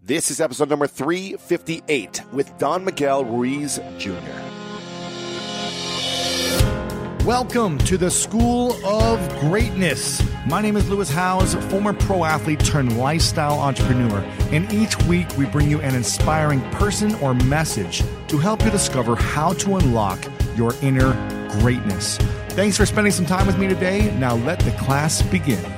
This is episode number 358 with Don Miguel Ruiz Jr. Welcome to the School of Greatness. My name is Lewis Howes, former pro athlete turned lifestyle entrepreneur, and each week we bring you an inspiring person or message to help you discover how to unlock your inner greatness. Thanks for spending some time with me today. Now let the class begin.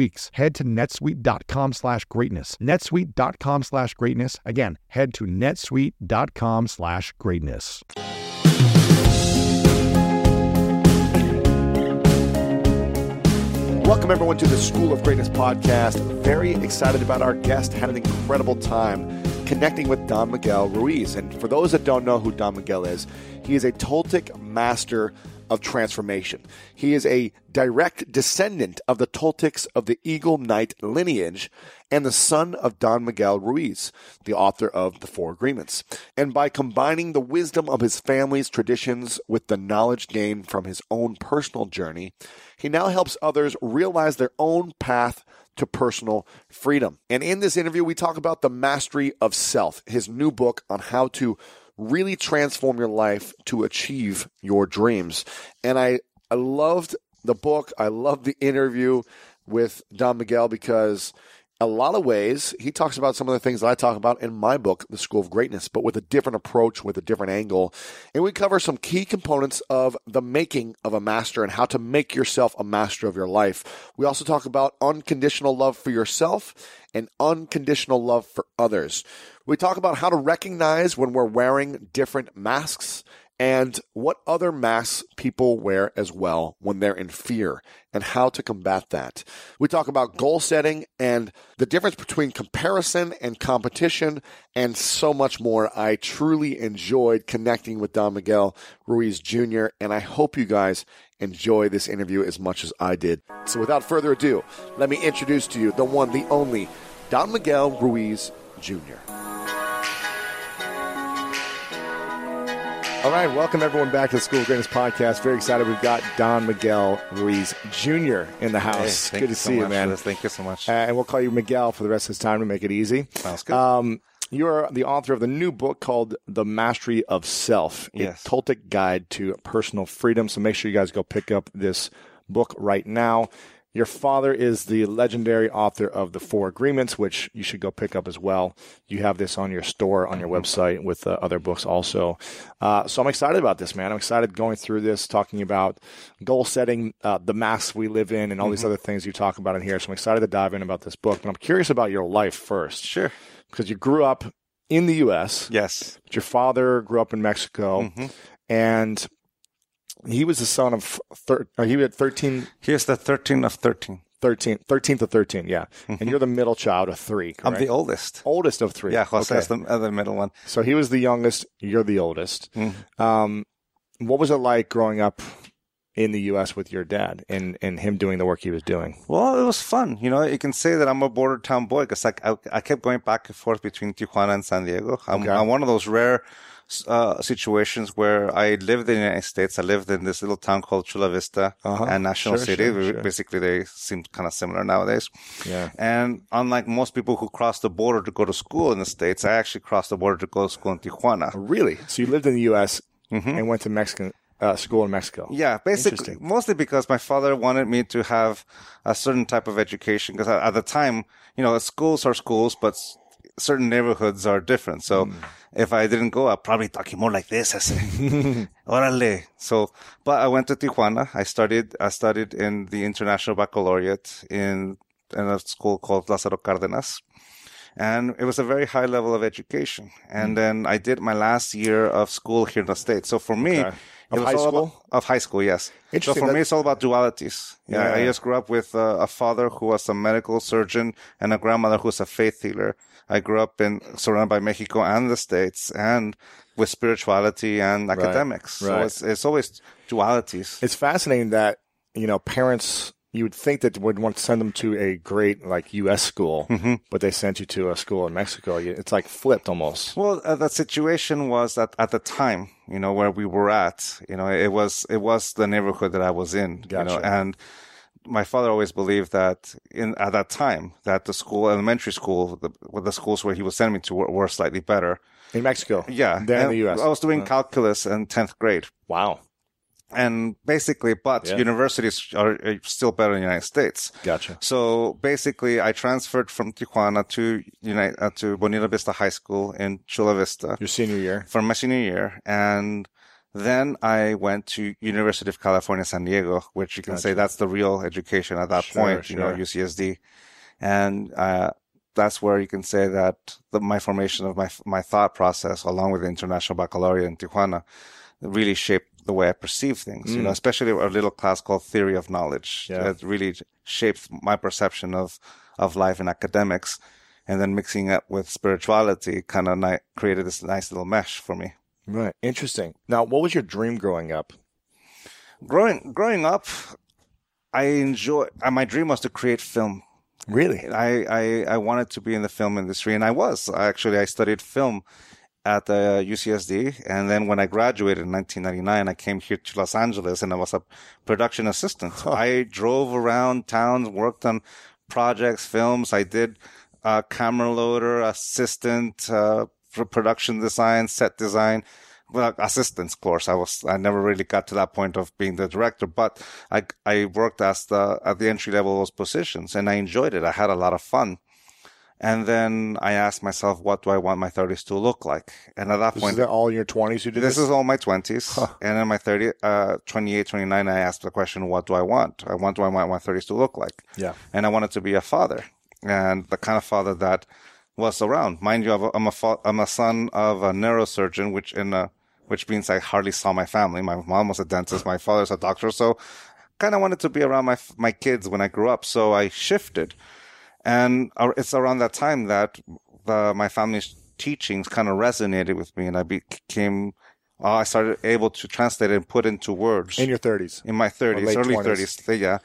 weeks. Head to netsuite.com slash greatness. netsuite.com slash greatness. Again, head to netsuite.com slash greatness. Welcome, everyone, to the School of Greatness podcast. Very excited about our guest. Had an incredible time connecting with Don Miguel Ruiz. And for those that don't know who Don Miguel is, he is a Toltec master of transformation. He is a direct descendant of the Toltecs of the Eagle Knight lineage and the son of Don Miguel Ruiz, the author of The Four Agreements. And by combining the wisdom of his family's traditions with the knowledge gained from his own personal journey, he now helps others realize their own path to personal freedom. And in this interview, we talk about the mastery of self, his new book on how to really transform your life to achieve your dreams. And I, I loved the book. I loved the interview with Don Miguel because a lot of ways he talks about some of the things that I talk about in my book, The School of Greatness, but with a different approach, with a different angle. And we cover some key components of the making of a master and how to make yourself a master of your life. We also talk about unconditional love for yourself and unconditional love for others. We talk about how to recognize when we're wearing different masks and what other masks people wear as well when they're in fear and how to combat that. We talk about goal setting and the difference between comparison and competition and so much more. I truly enjoyed connecting with Don Miguel Ruiz Jr. and I hope you guys enjoy this interview as much as I did. So without further ado, let me introduce to you the one, the only Don Miguel Ruiz Jr. All right, welcome everyone back to the School of Greatness podcast. Very excited. We've got Don Miguel Ruiz Jr. in the house. Hey, good to you so see you, man. Thank you so much. Uh, and we'll call you Miguel for the rest of this time to make it easy. Sounds good. Um, you're the author of the new book called The Mastery of Self, a Yes. Toltec guide to personal freedom. So make sure you guys go pick up this book right now. Your father is the legendary author of The Four Agreements, which you should go pick up as well. You have this on your store, on your website, with uh, other books also. Uh, so I'm excited about this, man. I'm excited going through this, talking about goal setting, uh, the masks we live in, and all these other things you talk about in here. So I'm excited to dive in about this book. But I'm curious about your life first. Sure. Because you grew up in the U.S., Yes. but your father grew up in Mexico, Mhm. and he was the son of, thir- uh, he had 13 Here's the 13 of 13. 13, 13th of 13, yeah. And you're the middle child of three, I'm the oldest. oldest of three. Yeah, Jose Okay. is the, uh, the middle one. So he was the youngest, you're the oldest. Mhm. Um, what was it like growing up in the U.S. with your dad and, and him doing the work he was doing? Well, it was fun. You know, you can say that I'm a border town boy because like I, I kept going back and forth between Tijuana and San Diego. I'm, Okay. I'm one of those rare uh, situations where I lived in the United States. I lived in this little town called Chula Vista Uh-huh. and National Sure, City. sure, sure. Basically, they seem kind of similar nowadays. Yeah. And unlike most people who cross the border to go to school in the States, I actually crossed the border to go to school in Tijuana. Really? So you lived in the U.S. Mhm. and went to Mexican uh, school in Mexico? Yeah, basically, mostly because my father wanted me to have a certain type of education. Because at the time, you know, schools are schools, but certain neighborhoods are different. So Hmm. if I didn't go, I'd probably talking more like this. I Orale. So, but I went to Tijuana. I studied, I studied in the International Baccalaureate in, in a school called Lázaro Cárdenas. And it was a very high level of education. And then I did my last year of school here in the States. So for me, Okay. Of high school? about- of high school, yes. So for that- me, it's all about dualities. Yeah, Yeah. I just grew up with uh, a father who was a medical surgeon and a grandmother who's a faith healer. I grew up in surrounded by Mexico and the States, and with spirituality and academics. So right. it's it's always dualities. It's fascinating that, you know, parents, you would think that would want to send them to a great, like, U.S. school, Mm-hmm. but they sent you to a school in Mexico. It's like flipped almost. Well, uh, the situation was that at the time, you know, where we were at, you know, it was it was the neighborhood that I was in, you know, Gotcha. and my father always believed that in at that time that the school, elementary school, the, the schools where he was sending me to were, were slightly better. In Mexico. Yeah, Than in the U.S. I was doing uh-huh. calculus in tenth grade, Wow. And basically, but Yeah. universities are uh, still better in the United States. Gotcha. So basically, I transferred from Tijuana to United, uh, to Bonita Vista High School in Chula Vista Your senior year. for my senior year, and then I went to University of California, San Diego, which you can say that's the real education at that Sure, point, you know. UCSD, and uh, that's where you can say that the, my formation of my my thought process, along with the International Baccalaureate in Tijuana, really shaped the way I perceive things. You know, especially a little class called Theory of Knowledge Mm. Yeah. that really shaped my perception of of life and academics. And then mixing it with spirituality kind of ni- created this nice little mesh for me. Right. Interesting. Now, what was your dream growing up? growing growing up, I enjoy. Uh, my dream was to create film. Really? I, I I wanted to be in the film industry, and I was actually. I studied film at the UCSD, and then when I graduated in 1999, I came here to Los Angeles, and I was a production assistant. I drove around towns, worked on projects, films. I did uh, camera loader, assistant, uh, for production design, set design well, assistants course. I was, I never really got to that point of being the director, but I, I worked as the, at the entry level of those positions and I enjoyed it. I had a lot of fun. And then I asked myself, what do I want my 30s to look like? And at that This point, is all in your 20s you did this this? is all my 20s. And in my 30, uh, 28, 29, I asked the question, what do I want? I want, do I want my 30s to look like? yeah. and I wanted to be a father and the kind of father that was around. Mind you, I'm a, I'm a, fa- I'm a son of a neurosurgeon, which in a, which means I hardly saw my family. My mom was a dentist. My father's a doctor. So kind of wanted to be around my, my kids when I grew up. So I shifted and it's around that time that the, my family's teachings kind of resonated with me and I became, uh, I started able to translate it and put into words In your 30s. in my 30s, early 20s. 30s. Yeah.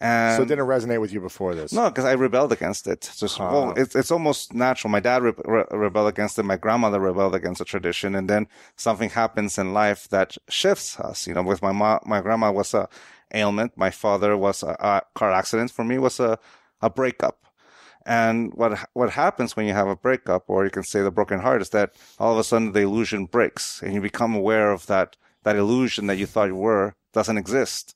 And so it didn't resonate with you before this? no, because I rebelled against it. It's Just, well, it's, it's almost natural. My dad re- re- rebelled against it. My grandmother rebelled against the tradition. And then something happens in life that shifts us. You know, with my mom, my grandma was a ailment. My father was a, a car accident. For me was a, a breakup. And what, what happens when you have a breakup, or you can say the broken heart, is that all of a sudden the illusion breaks and you become aware of that, that illusion that you thought you were doesn't exist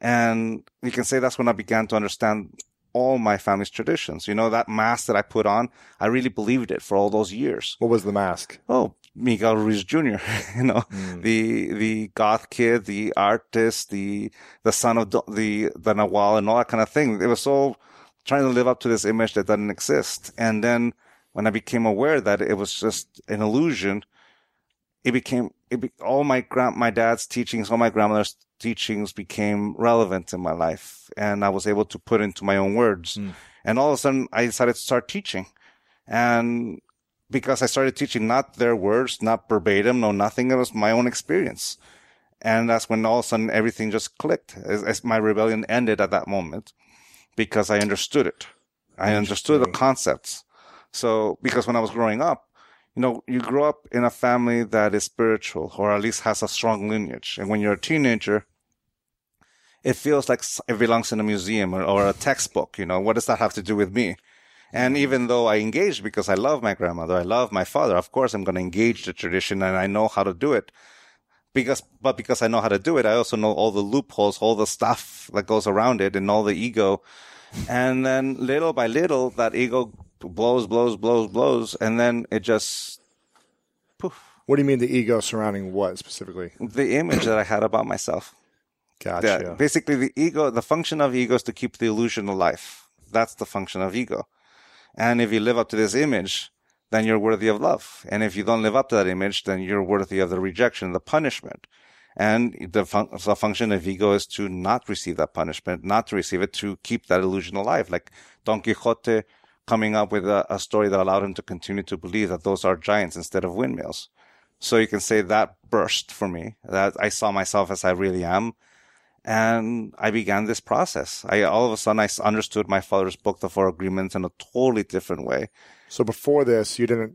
And you can say that's when I began to understand all my family's traditions. You know, that mask that I put on, I really believed it for all those years. What was the mask? Oh, Miguel Ruiz Jr., you know, mm. the, the goth kid, the artist, the, the son of the, the Nawal and all that kind of thing. It was all trying to live up to this image that doesn't exist. And then when I became aware that it was just an illusion, it became, it be, all my grand, my dad's teachings, all my grandmother's teachings became relevant in my life. And I was able to put into my own words. Mm. And all of a sudden I decided to start teaching. And because I started teaching not their words, not verbatim, no nothing, it was my own experience. And that's when all of a sudden everything just clicked as, as my rebellion ended at that moment because I understood it. I understood the concepts. So, because when I was growing up, you know, you grow up in a family that is spiritual or at least has a strong lineage. And when you're a teenager, it feels like it belongs in a museum or, or, a textbook. You know, what does that have to do with me? And mm-hmm. even though I engage because I love my grandmother, I love my father, of course I'm going to engage the tradition and I know how to do it. Because, but because I know how to do it, I also know all the loopholes, all the stuff that goes around it and all the ego. And then little by little, that ego blows, blows, blows, blows, and then it just poof. What do you mean the ego surrounding what specifically? The image that I had about myself. Gotcha. basically, the ego, the function of ego is to keep the illusion alive. That's the function of ego. And if you live up to this image, then you're worthy of love. And if you don't live up to that image, then you're worthy of the rejection, the punishment. And the, fun- the function of ego is to not receive that punishment, not to receive it, to keep that illusion alive. Like Don Quixote coming up with a, a story that allowed him to continue to believe that those are giants instead of windmills. So you can say that burst for me, that I saw myself as I really am. And I began this process. I all of a sudden I understood my father's book, The Four Agreements, in a totally different way. So before this, you didn't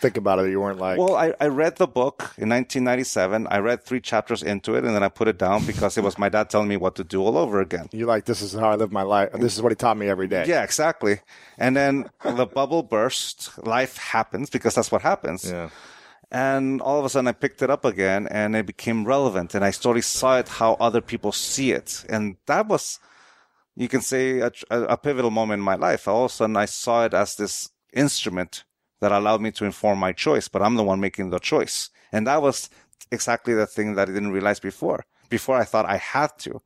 think about it. You weren't like. Well, I, I read the book in 1997. I read three chapters into it and then I put it down because it was my dad telling me what to do all over again. You're like, this is how I live my life. This is what he taught me every day. Yeah, exactly. And then the bubble burst. Life happens because that's what happens. Yeah. And all of a sudden I picked it up again and it became relevant and I slowly saw it how other people see it. And that was, you can say a, a pivotal moment in my life. All of a sudden I saw it as this instrument that allowed me to inform my choice, but I'm the one making the choice. And that was exactly the thing that I didn't realize before. Before I thought I had to,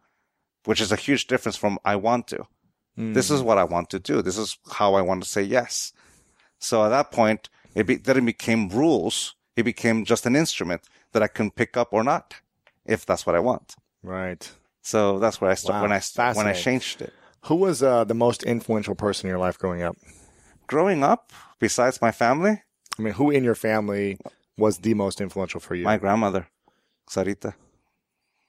which is a huge difference from I want to. Mm. This is what I want to do. This is how I want to say yes. So at that point, it be, then it became rules. It became just an instrument that I can pick up or not, if that's what I want. Right. So that's where I started wow. when I when I changed it. Who was uh, the most influential person in your life growing up? Growing up, besides my family? I mean, who in your family was the most influential for you? My grandmother, Sarita.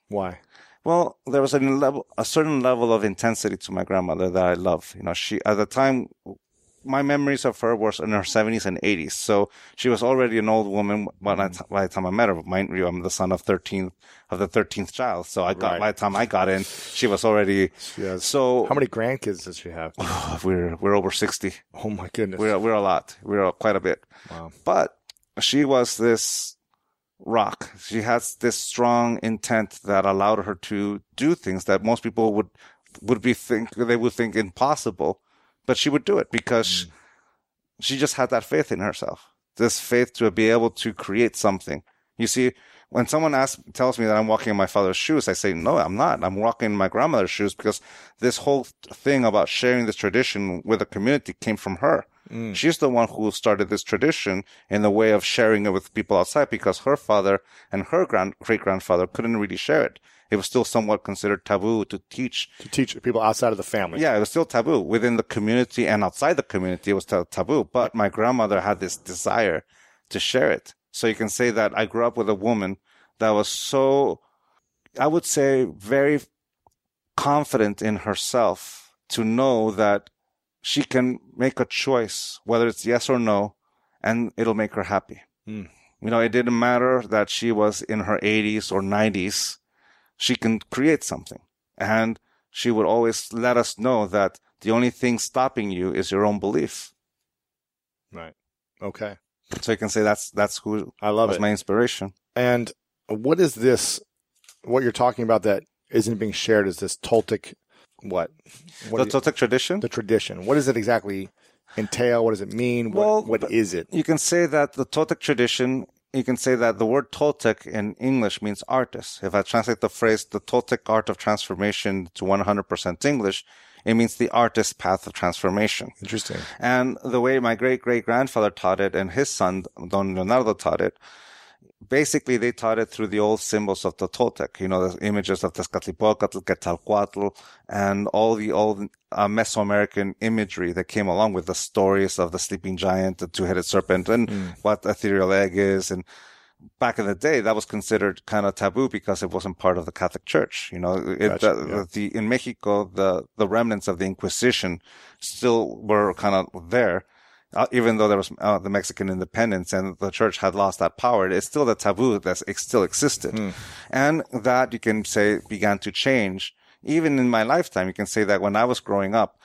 Why? Well, there was a level, a certain level of intensity to my grandmother that I love. You know, she at the time my memories of her was in her 70s and 80s. So she was already an old woman by, mm. by the time I met her. Mind you, I'm the son of 13th, of the 13th child. So I got, right. by the time I got in, she was already, so. How many grandkids does she have? we're, we're over 60. Oh my goodness. We're, we're a lot. We're quite a bit. Wow. But she was this rock. She has this strong intent that allowed her to do things that most people would, would be think, they would think impossible but she would do it because mm. she just had that faith in herself. This faith to be able to create something. You see, when someone asks, tells me that I'm walking in my father's shoes, I say, no, I'm not. I'm walking in my grandmother's shoes because this whole thing about sharing this tradition with the community came from her. Mm. She's the one who started this tradition in the way of sharing it with people outside because her father and her grand, great grandfather couldn't really share it it was still somewhat considered taboo to teach. To teach people outside of the family. Yeah, it was still taboo within the community and outside the community. It was taboo. But my grandmother had this desire to share it. So you can say that I grew up with a woman that was so, I would say, very confident in herself to know that she can make a choice, whether it's yes or no, and it'll make her happy. Mm. You know, it didn't matter that she was in her 80s or 90s she can create something. And she would always let us know that the only thing stopping you is your own belief. Right. Okay. So you can say that's that's who I love was it. my inspiration. And what is this? What you're talking about that isn't being shared is this Toltec what? what the do you- tradition. the tradition. What does it exactly entail? What does it mean? What, Well, what but- it? you can say that the Toltec tradition, you can say that the word Toltec in English means artist. If I translate the phrase the Toltec art of transformation to 100% English, it means the artist's path of transformation. Interesting. And the way my great great grandfather taught it and his son, Don Leonardo, taught it, basically they taught it through the old symbols of the Toltec, you know, the images of Tezcatlipoca, Quetzalcoatl, and all the old uh, Mesoamerican imagery that came along with the stories of the sleeping giant, the two-headed serpent, and what ethereal egg is. And back in the day, that was considered kind of taboo because it wasn't part of the Catholic Church. You know, it, Gotcha, the, yeah. the, in Mexico, the, the remnants of the Inquisition still were kind of there. Uh, even though there was uh, the Mexican independence and the church had lost that power, it's still the taboo that still existed. Hmm. And that you can say began to change. Even in my lifetime, you can say that when I was growing up,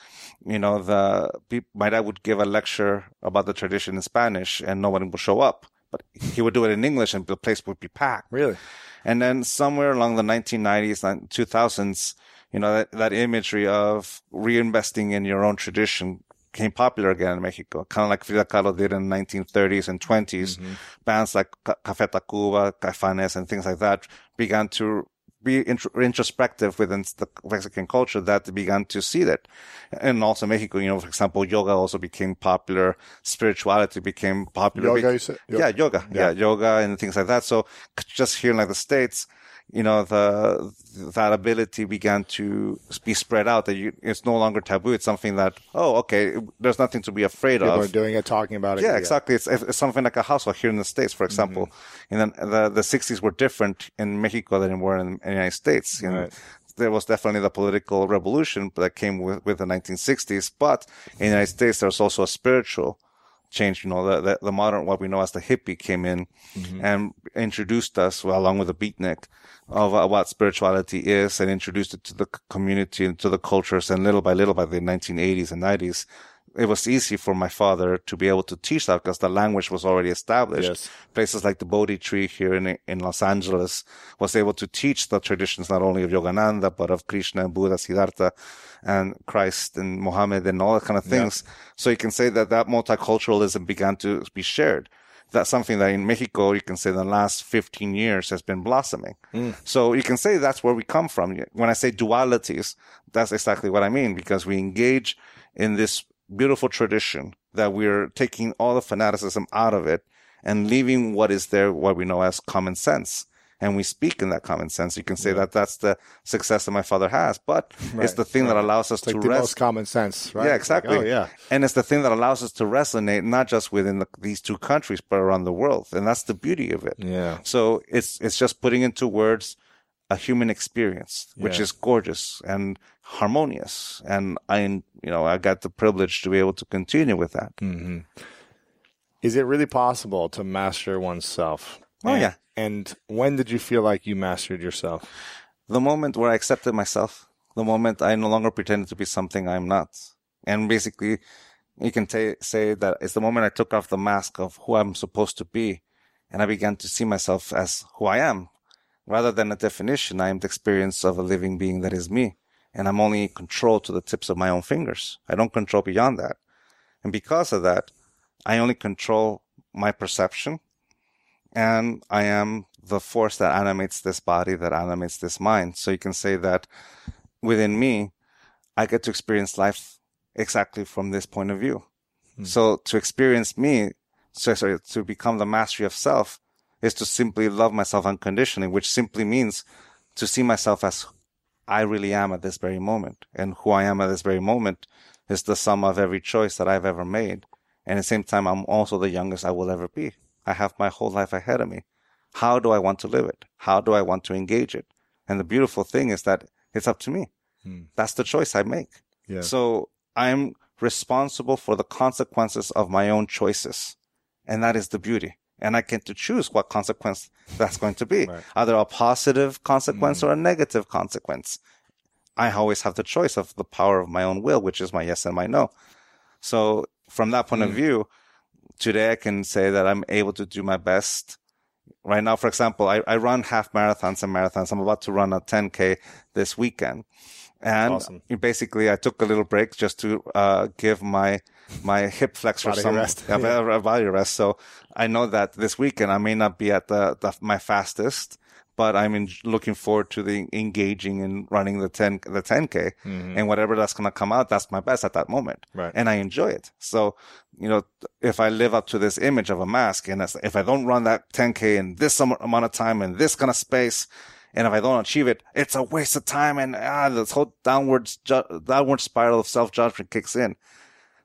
you know, the my dad would give a lecture about the tradition in Spanish and no one would show up. But he would do it in English and the place would be packed. Really? And then somewhere along the 1990s, and 2000s, you know, that, that imagery of reinvesting in your own tradition became popular again in Mexico, kind of like Frida Kahlo did in the 1930s and 20s. Mm-hmm. Bands like Ca- Café Tacuba, Caifanes, and things like that began to be intro- introspective within the Mexican culture that began to see that. And also Mexico, you know, for example, yoga also became popular. Spirituality became popular. Yoga, you said? yeah, yoga. Yeah. Yeah. yoga and things like that. So just here in like the States, you know, the, that ability began to be spread out that you, it's no longer taboo. It's something that, oh, okay, there's nothing to be afraid of. People are doing it, talking about it. Yeah, exactly. It's, it's something like a household here in the States, for example. Mm-hmm. In the, the, the 60s were different in Mexico than were in, in the United States. You know, Right. there was definitely the political revolution that came with, with the 1960s, but in the United States, there was also a spiritual change. You know, the, the, the modern, what we know as the hippie came in and introduced us, well, along with the beatnik, of uh, what spirituality is and introduced it to the community and to the cultures. And little by little, by the 1980s and 90s, it was easy for my father to be able to teach that because the language was already established. Yes. Places like the Bodhi tree here in, in Los Angeles was able to teach the traditions not only of Yogananda, but of Krishna and Buddha, Siddhartha and Christ and Mohammed and all that kind of things. So you can say that that multiculturalism began to be shared. That's something that in Mexico, you can say the last 15 years has been blossoming. Mm. So you can say that's where we come from. When I say dualities, that's exactly what I mean because we engage in this beautiful tradition that we're taking all the fanaticism out of it and leaving what is there, what we know as common sense. And we speak in that common sense. You can say that that's the success that my father has, but it's the thing that allows us It's like to the rest. most common sense, right? Yeah, It's like, exactly. oh, yeah. And it's the thing that allows us to resonate not just within the, these two countries, but around the world. And that's the beauty of it. Yeah. So it's, it's just putting into words a human experience, which Yeah. is gorgeous and harmonious. And I, you know, I got the privilege to be able to continue with that. Mm-hmm. Is it really possible to master oneself? Oh, And- yeah. And when did you feel like you mastered yourself? the moment where I accepted myself, the moment I no longer pretended to be something I'm not. And basically, you can ta say that it's the moment I took off the mask of who I'm supposed to be and I began to see myself as who I am. Rather than a definition, I am the experience of a living being that is me. And I'm only in control to the tips of my own fingers. I don't control beyond that. And because of that, I only control my perception and I am the force that animates this body, that animates this mind. So you can say that within me, I get to experience life exactly from this point of view. Hmm. So to experience me, so sorry, to become the mastery of self is to simply love myself unconditionally, which simply means to see myself as I really am at this very moment. And who I am at this very moment is the sum of every choice that I've ever made. And at the same time, I'm also the youngest I will ever be. I have my whole life ahead of me. How do I want to live it? How do I want to engage it? And the beautiful thing is that it's up to me. Hmm. That's the choice I make. Yeah. So I'm responsible for the consequences of my own choices. And that is the beauty. And I get to choose what consequence that's going to be. Right. Either a positive consequence hmm. or a negative consequence. I always have the choice of the power of my own will, which is my yes and my no. So from that point of hmm. view, today I can say that I'm able to do my best Right now, for example, I, I run half marathons and marathons. I'm about to run a 10K this weekend. And Awesome. basically, I took a little break just to uh, give my my hip flexor Body some rest. a- a body rest. So I know that this weekend I may not be at the, the my fastest, but I'm in, looking forward to the engaging and running the 10 the 10k and whatever that's going to come out. That's my best at that moment, Mm-hmm. Right. and I enjoy it. So you know, if I live up to this image of a mask, and if I don't run that 10k in this amount of time in this kind of space. And if I don't achieve it, it's a waste of time, and ah, this whole downward ju- downward spiral of self judgment kicks in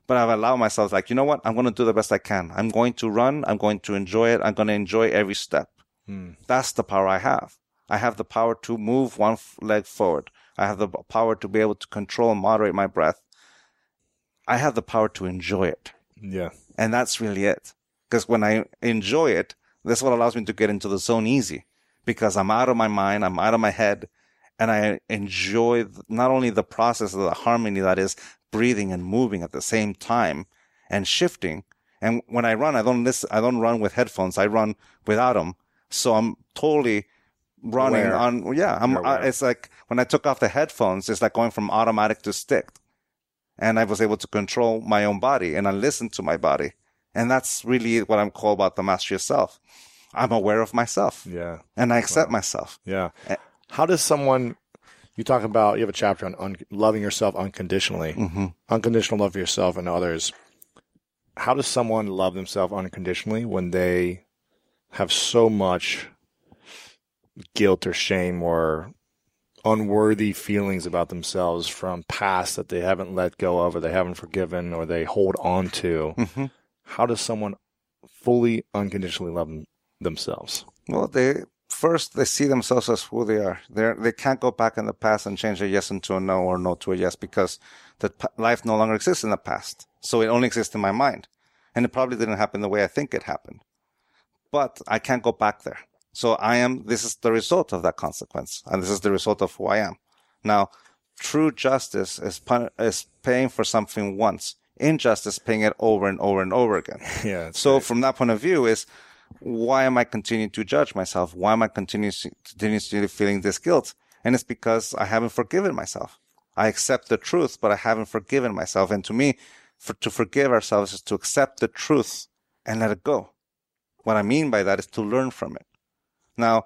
but I've allowed myself like, you know what? I'm going to do the best I can. I'm going to run. I'm going to enjoy it. I'm going to enjoy every step. Hmm. That's the power I have. I have the power to move one leg forward. I have the power to be able to control and moderate my breath. I have the power to enjoy it. Yeah. And that's really it. Because when I enjoy it, that's what allows me to get into the zone easy because I'm out of my mind. I'm out of my head and I enjoy not only the process of the harmony that is breathing and moving at the same time and shifting. And when I run, I don't listen, I don't run with headphones. I run without them. So I'm totally running Aware. on, yeah, I'm, I, it's like when I took off the headphones, it's like going from automatic to stick and I was able to control my own body and I listened to my body. And that's really what I'm called about the mastery of self. I'm aware of myself Yeah. and I accept myself. Yeah. How does someone, you talk about, you have a chapter on un, loving yourself unconditionally, Mm-hmm. unconditional love for yourself and others. How does someone love themselves unconditionally when they have so much guilt or shame or unworthy feelings about themselves from past that they haven't let go of or they haven't forgiven or they hold on to? Mhm. How does someone fully unconditionally love them, themselves? Well, they first they see themselves as who they are. They they can't go back in the past and change a yes into a no or no to a yes because the p- life no longer exists in the past. So it only exists in my mind, and it probably didn't happen the way I think it happened. But I can't go back there. So I am. This is the result of that consequence, and this is the result of who I am. Now, true justice is pun- is paying for something once. Injustice, paying it over and over and over again. Yeah. So great. from that point of view is why am I continuing to judge myself? Why am I continuously, continuously feeling this guilt? And it's because I haven't forgiven myself. I accept the truth, but I haven't forgiven myself. And to me, for, to forgive ourselves is to accept the truth and let it go. What I mean by that is to learn from it. Now,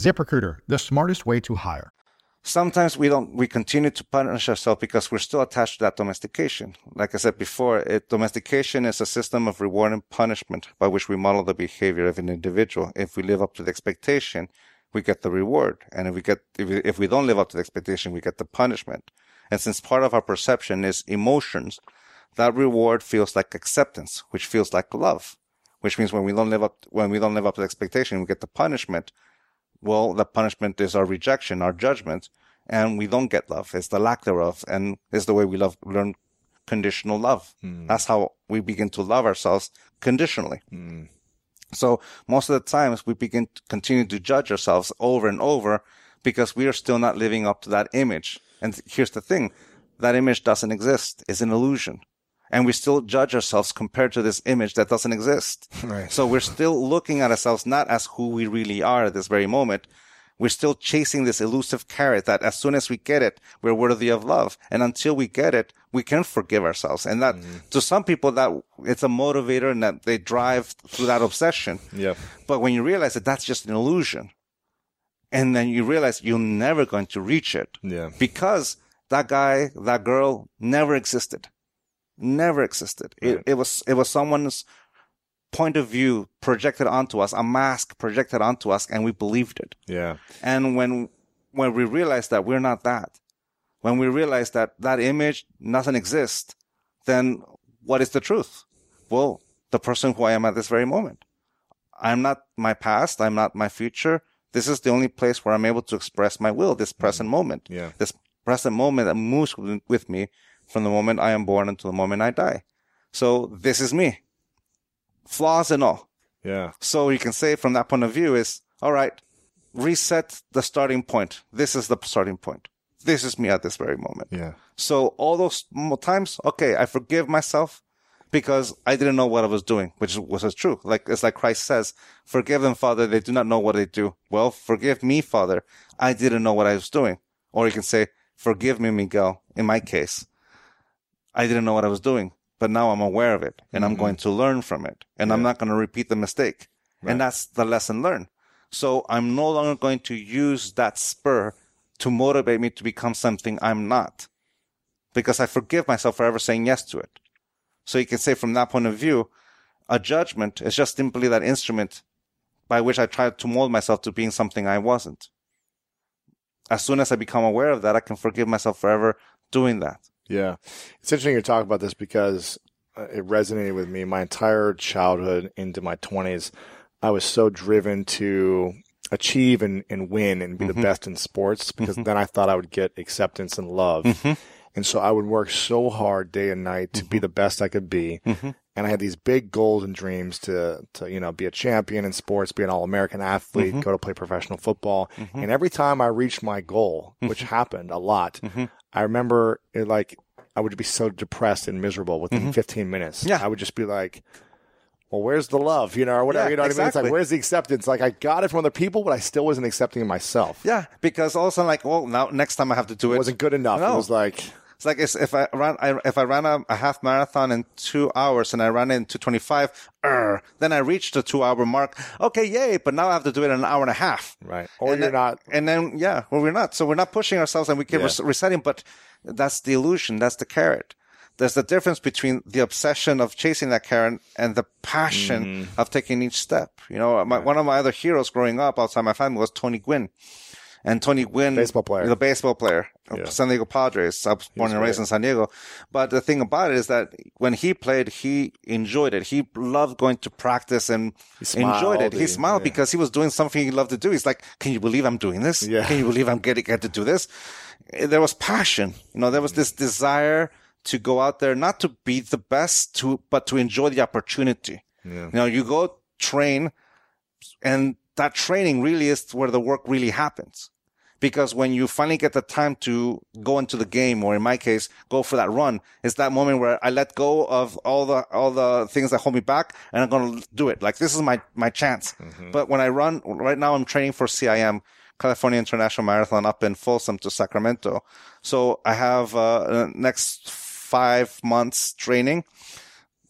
ZipRecruiter, the smartest way to hire. Sometimes we don't, we continue to punish ourselves because we're still attached to that domestication. Like I said before, it, domestication is a system of reward and punishment by which we model the behavior of an individual. If we live up to the expectation, we get the reward. And if we get, if we, if we don't live up to the expectation, we get the punishment. And since part of our perception is emotions, that reward feels like acceptance, which feels like love, which means when we don't live up, when we don't live up to the expectation, we get the punishment. Well, the punishment is our rejection, our judgment, and we don't get love. It's the lack thereof, and it's the way we love, learn conditional love. Hmm. That's how we begin to love ourselves conditionally. Hmm. So most of the times we begin to continue to judge ourselves over and over because we are still not living up to that image. And here's the thing. That image doesn't exist. It's an illusion. And we still judge ourselves compared to this image that doesn't exist. Right. So we're still looking at ourselves not as who we really are at this very moment. We're still chasing this elusive carrot that as soon as we get it, we're worthy of love. And until we get it, we can forgive ourselves. And that, mm. to some people, that it's a motivator and that they drive through that obsession. Yeah. But when you realize that that's just an illusion, and then you realize you're never going to reach it Yeah. because that guy, that girl never existed. Never existed. It, it was, it was someone's point of view projected onto us, a mask projected onto us, and we believed it. Yeah. And when, when we realize that we're not that, when we realize that that image nothing exists, then what is the truth? Well, the person who I am at this very moment. I'm not my past. I'm not my future. This is the only place where I'm able to express my will, this mm-hmm. present moment. Yeah. This present moment that moves with me from the moment I am born until the moment I die. So this is me. Flaws and all. Yeah. So you can say from that point of view is, all right, reset the starting point. This is the starting point. This is me at this very moment. Yeah. So all those times, okay, I forgive myself because I didn't know what I was doing, which was true. Like, it's like Christ says, forgive them, Father. They do not know what they do. Well, forgive me, Father. I didn't know what I was doing. Or you can say, forgive me, Miguel. In my case, I didn't know what I was doing, but now I'm aware of it and I'm mm-hmm. going to learn from it and I'm not going to repeat the mistake. And that's the lesson learned. So I'm no longer going to use that spur to motivate me to become something I'm not because I forgive myself for ever saying yes to it. So you can say from that point of view, a judgment is just simply that instrument by which I tried to mold myself to being something I wasn't. As soon as I become aware of that, I can forgive myself forever doing that. Yeah. It's interesting you talk about this because uh, it resonated with me. My entire childhood into my 20s, I was so driven to achieve and, and win and be the mm-hmm. best in sports because mm-hmm. then I thought I would get acceptance and love. Mm-hmm. And so I would work so hard day and night to be the best I could be. And I had these big goals and dreams to, to, you know, be a champion in sports, be an all American athlete, mm-hmm. go to play professional football. Mm-hmm. And every time I reached my goal, mm-hmm. which happened a lot, I remember it like I would be so depressed and miserable within 15 minutes. Yeah. I would just be like, well, where's the love, you know, or whatever, Yeah, you know what I mean? It's exactly. like, where's the acceptance? Like, I got it from other people, but I still wasn't accepting it myself. Yeah, because all of a sudden, like, well, now next time I have to do It it. wasn't good enough. No. It was like, It's like it's, if I ran, I, if I ran a, a half marathon in two hours and I ran it in 225, er, then I reached the two hour mark. Okay, yay. But now I have to do it in an hour and a half. right. Or and you're then, not, And then, yeah, well, we're not. So we're not pushing ourselves and we keep Yeah. res- resetting, but that's the illusion. That's the carrot. There's the difference between the obsession of chasing that carrot and the passion Mm-hmm. of taking each step. You know, my, one of my other heroes growing up outside my family was Tony Gwynn. And Tony Gwynn, Baseball player. the baseball player, Yeah. San Diego Padres. I was born and raised in San Diego. But the thing about it is that when he played, he enjoyed it. He loved going to practice and enjoyed it. He smiled yeah. because he was doing something he loved to do. He's like, can you believe I'm doing this? Yeah. Can you believe I'm getting get to do this? There was passion. You know, there was this desire to go out there, not to be the best, to but to enjoy the opportunity. You know, you go train, and that training really is where the work really happens. Because when you finally get the time to go into the game, or in my case, go for that run, it's that moment where I let go of all the, all the things that hold me back and I'm going to do it. Like this is my, my chance. But when I run, right now I'm training for CIM, California International Marathon up in Folsom to Sacramento. So I have, uh, next five months training.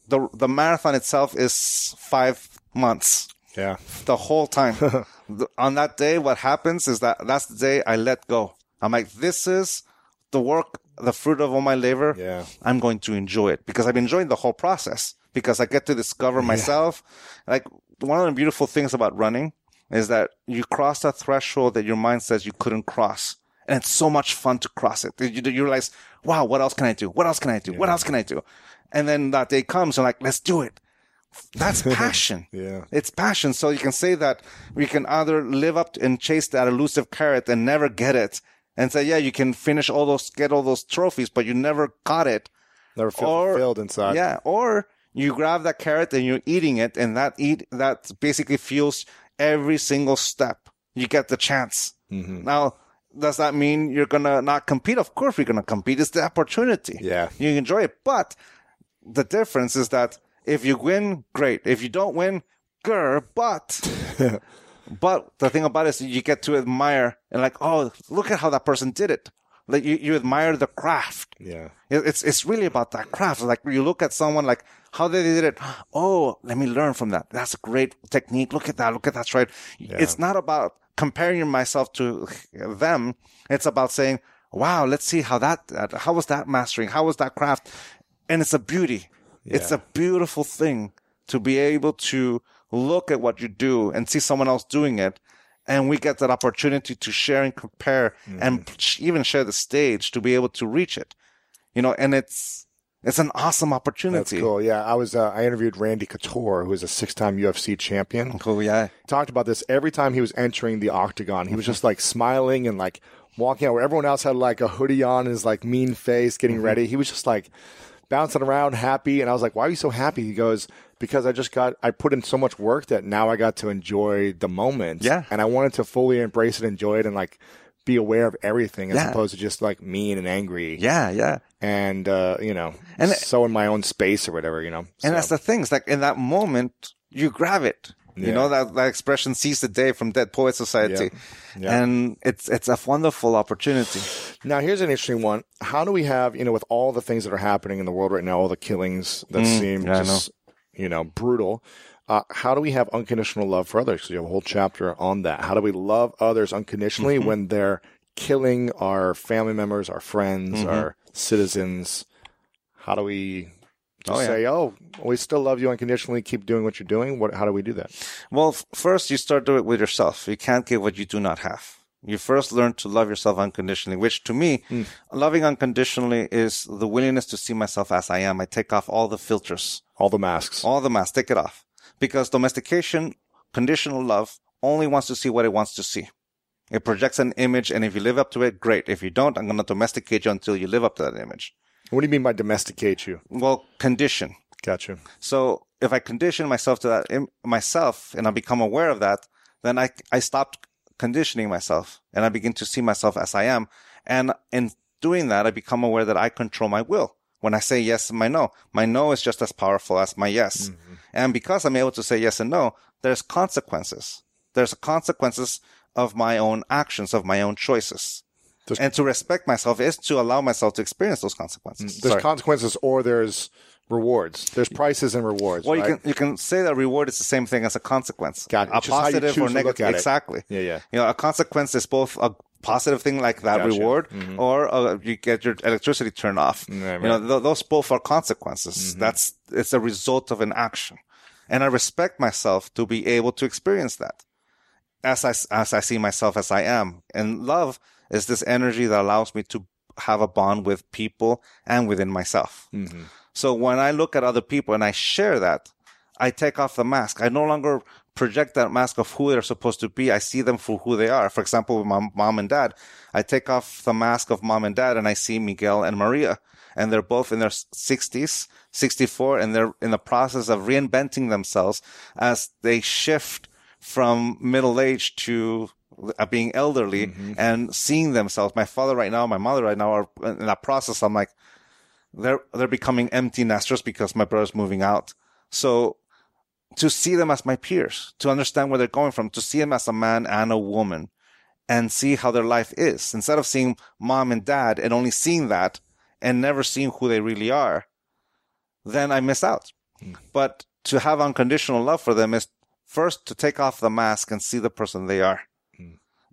The, the marathon itself is five months Yeah. the whole time. On that day, what happens is that that's the day I let go. I'm like, this is the work, the fruit of all my labor. Yeah. I'm going to enjoy it because I've enjoying the whole process because I get to discover myself. Like one of the beautiful things about running is that you cross that threshold that your mind says you couldn't cross. And it's so much fun to cross it. You, you realize, wow, what else can I do? What else can I do? What else can I do? And then that day comes and like, let's do it. That's passion. Yeah. It's passion. So you can say that we can either live up and chase that elusive carrot and never get it and say, yeah, you can finish all those, get all those trophies, but you never got it. Never feel Or- fulfilled inside. Yeah. Or you grab that carrot and you're eating it and that eat, that basically fuels every single step. You get the chance. Mm-hmm. Now, does that mean you're going to not compete? Of course we're going to compete. It's the opportunity. Yeah. You enjoy it. But the difference is that if you win, great. If you don't win, grr, but, but the thing about it is you get to admire and like, oh, look at how that person did it. Like you, you admire the craft. Yeah. It- It's it's really about that craft. Like you look at someone like how they did it. Oh, let me learn from that. That's a great technique. Look at that. Look at that stride. It's not about comparing myself to them. It's about saying, "Wow, let's see how that- How was that mastering? How was that craft?" And it's a beauty. It's a beautiful thing to be able to look at what you do and see someone else doing it. And we get that opportunity to share and compare and mm-hmm. even share the stage to be able to reach it you know, and it's it's an awesome opportunity. That's cool. Yeah. I was, uh, I interviewed Randy Couture, who is a six time UFC champion. Oh, cool, yeah. talked about this every time he was entering the octagon. He was mm-hmm. just like smiling and like walking out where everyone else had like a hoodie on and his like mean face getting mm-hmm. ready. He was just like bouncing around happy. And I was like, why are you so happy? He goes, because I just got, I put in so much work that now I got to enjoy the moment. Yeah. And I wanted to fully embrace it, enjoy it, and like be aware of everything as Yeah. opposed to just like mean and angry. Yeah, yeah. And, uh, you know, And- so in my own space or whatever, you know. And So- that's the thing. It's like in that moment, you grab it. You know, that, that expression seize the day from Dead Poet Society. Yeah. And it's, it's a wonderful opportunity. Now, here's an interesting one. How do we have, you know, with all the things that are happening in the world right now, all the killings that seem Mm, yeah, I just, you know, brutal, uh, how do we have unconditional love for others? 'Cause you have a whole chapter on that. How do we love others unconditionally Mm-hmm. when they're killing our family members, our friends, Mm-hmm. our citizens? How do we just Oh, yeah. say, oh, we still love you unconditionally, keep doing what you're doing? What, how do we do that? Well, first you start doing it with yourself. You can't give what you do not have. You first learn to love yourself unconditionally, which to me, hmm. loving unconditionally is the willingness to see myself as I am. I take off all the filters. All the masks. all the masks, take it off. Because domestication, conditional love, only wants to see what it wants to see. It projects an image, and if you live up to it, great. If you don't, I'm going to domesticate you until you live up to that image. What do you mean by domesticate you? Well, condition. Gotcha. So if I condition myself to that myself, and I become aware of that, then I I stop conditioning myself, and I begin to see myself as I am. And in doing that, I become aware that I control my will. When I say yes and my no, my no is just as powerful as my yes. Mm-hmm. And because I'm able to say yes and no, there's consequences. There's consequences of my own actions, of my own choices. There's- and to respect myself is to allow myself to experience those consequences. There's Sorry. consequences or there's rewards. There's prices and rewards. Well, you can you can say that reward is the same thing as a consequence. Got it. A It's just how you positive or negative. at it. Exactly. Yeah, yeah. You know, a consequence is both a positive thing like that Gotcha. Mm-hmm. reward, or uh, you get your electricity turned off. Right, You know, th- those both are consequences. That's it's a result of an action, and I respect myself to be able to experience that as I as I see myself as I am. And love is this energy that allows me to have a bond with people and within myself. Mm-hmm. So when I look at other people and I share that, I take off the mask. I no longer project that mask of who they're supposed to be. I see them for who they are. For example, with my mom and dad, I take off the mask of mom and dad and I see Miguel and Maria. And they're both in their 60s, 64, and they're in the process of reinventing themselves as they shift from middle age to being elderly mm-hmm. and seeing themselves. My father right now, my mother right now are in that process. I'm like, they're, they're becoming empty nesters because my brother's moving out. So to see them as my peers, to understand where they're going from, to see them as a man and a woman and see how their life is instead of seeing mom and dad and only seeing that and never seeing who they really are, then I miss out. Hmm. But to have unconditional love for them is first to take off the mask and see the person they are.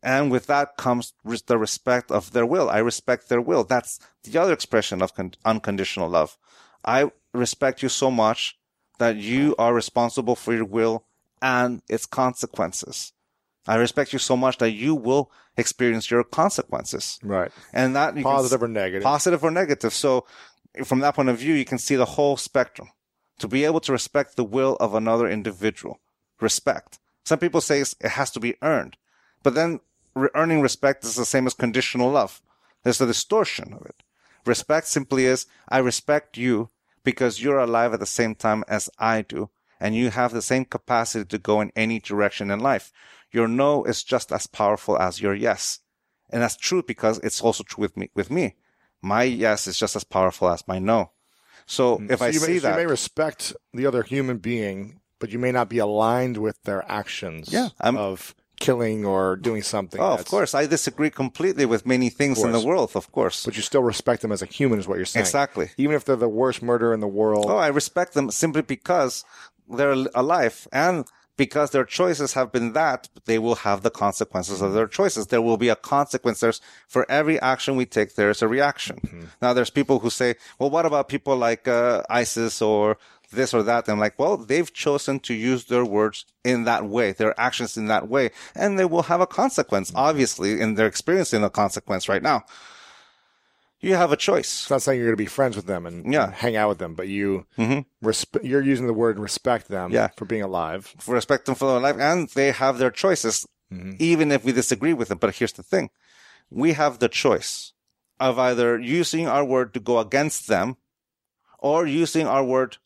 And with that comes the respect of their will. I respect their will. That's the other expression of con- unconditional love. I respect you so much that you are responsible for your will and its consequences. I respect you so much that you will experience your consequences. Right. And that you can Positive or negative. positive or negative. So from that point of view, you can see the whole spectrum. To be able to respect the will of another individual, respect. Some people say it has to be earned, but then earning respect is the same as conditional love. There's a distortion of it. Respect simply is, I respect you because you're alive at the same time as I do, and you have the same capacity to go in any direction in life. Your no is just as powerful as your yes. And that's true because it's also true with me, with me. My yes is just as powerful as my no. So mm-hmm. if So I see may, so that, you may respect the other human being, but you may not be aligned with their actions Yeah, I'm- of killing or doing something. oh, of course, I disagree completely with many things in the world, of course. But you still respect them as a human, is what you're saying. Exactly. Even if they're the worst murderer in the world. Oh, I respect them simply because they're alive and because their choices have been that, they will have the consequences of their choices. There will be a consequence. There's, for every action we take, there is a reaction. Now, there's people who say, well, what about people like uh, ISIS or this or that? And I'm like, well, they've chosen to use their words in that way, their actions in that way, and they will have a consequence, obviously, and they're experiencing a consequence right now. You have a choice. It's not saying you're going to be friends with them and, Yeah. hang out with them, but you Mhm. resp- you're using the word respect them Yeah. for being alive. for respect them for their life and they have their choices, even if we disagree with them. But here's the thing. We have the choice of either using our word to go against them or using our word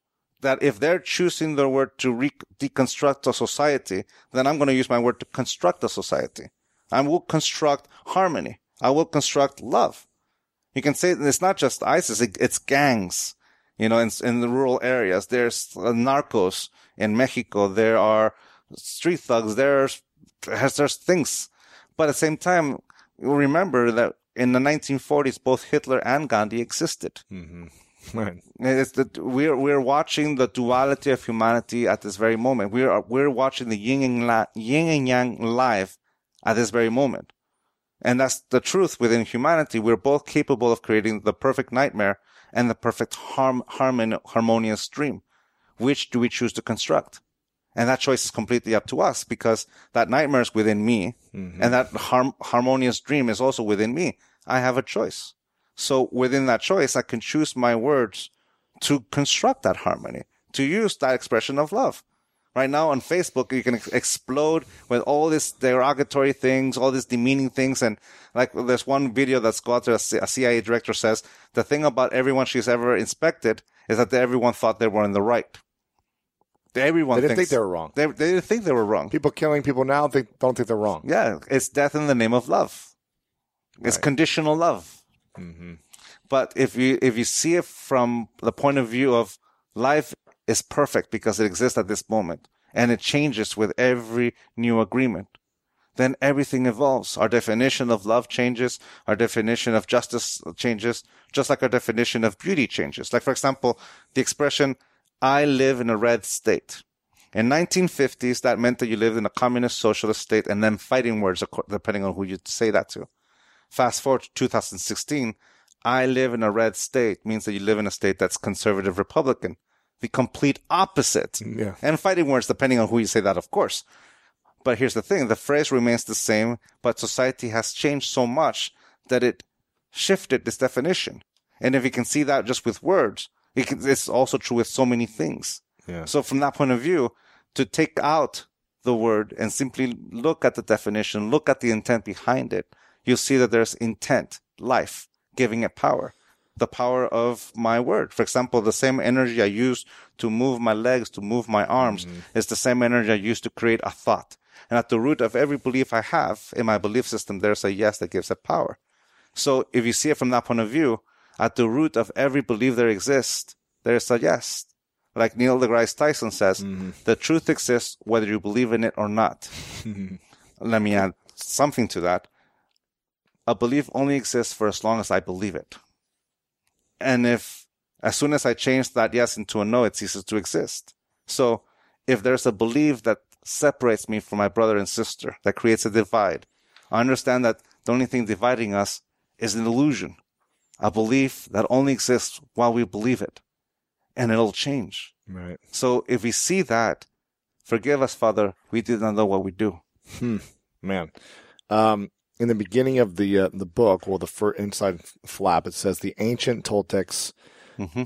that if they're choosing their word to re- deconstruct a society, then I'm going to use my word to construct a society. I will construct harmony. I will construct love. You can say it's not just ISIS, it, it's gangs, you know, in, in the rural areas. There's narcos in Mexico. There are street thugs. There's, there's, things. But at the same time, remember that in the 1940s, both Hitler and Gandhi existed. Right. It's that we're we're watching the duality of humanity at this very moment. We're we're watching the yin and la, yin and yang live at this very moment, and that's the truth within humanity. We're both capable of creating the perfect nightmare and the perfect harm, harmon, harmonious dream. Which do we choose to construct? And that choice is completely up to us because that nightmare is within me, mm-hmm. and that harm, harmonious dream is also within me. I have a choice. So within that choice, I can choose my words to construct that harmony, to use that expression of love. Right now on Facebook, you can ex- explode with all these derogatory things, all these demeaning things. And like there's one video that's got there, a C- a CIA director says the thing about everyone she's ever inspected is that everyone thought they were in the right. Everyone They didn't thinks- think they were wrong. They, they didn't think they were wrong. People killing people now think, don't think they're wrong. Yeah, it's death in the name of love. It's conditional love. Mm-hmm. But if you if you see it from the point of view of life is perfect because it exists at this moment and it changes with every new agreement, then everything evolves. Our definition of love changes. Our definition of justice changes, just like our definition of beauty changes. Like, for example, the expression, I live in a red state. In 1950s, that meant that you lived in a communist socialist state and then fighting words, depending on who you say that to. Fast forward to 2016, I live in a red state means that you live in a state that's conservative Republican. The complete opposite. Mm, yeah. And fighting words, depending on who you say that, of course. But here's the thing. The phrase remains the same, but society has changed so much that it shifted this definition. And if you can see that just with words, it can, it's also true with so many things. Yeah. So from that point of view, to take out the word and simply look at the definition, look at the intent behind it, you'll see that there's intent, life, giving it power. The power of my word. For example, the same energy I use to move my legs, to move my arms, mm-hmm. is the same energy I use to create a thought. And at the root of every belief I have in my belief system, there's a yes that gives it power. So if you see it from that point of view, at the root of every belief there exists, there's a yes. Like Neil deGrasse Tyson says, mm-hmm. the truth exists whether you believe in it or not. Let me add something to that. A belief only exists for as long as I believe it. And if, as soon as I change that yes into a no, it ceases to exist. So if there's a belief that separates me from my brother and sister, that creates a divide, I understand that the only thing dividing us is an illusion, a belief that only exists while we believe it, and it'll change. Right. So if we see that, forgive us, Father, we did not know what we do. Hmm. Man. Um, in the beginning of the uh, the book, well, the fir- inside flap, it says the ancient Toltecs.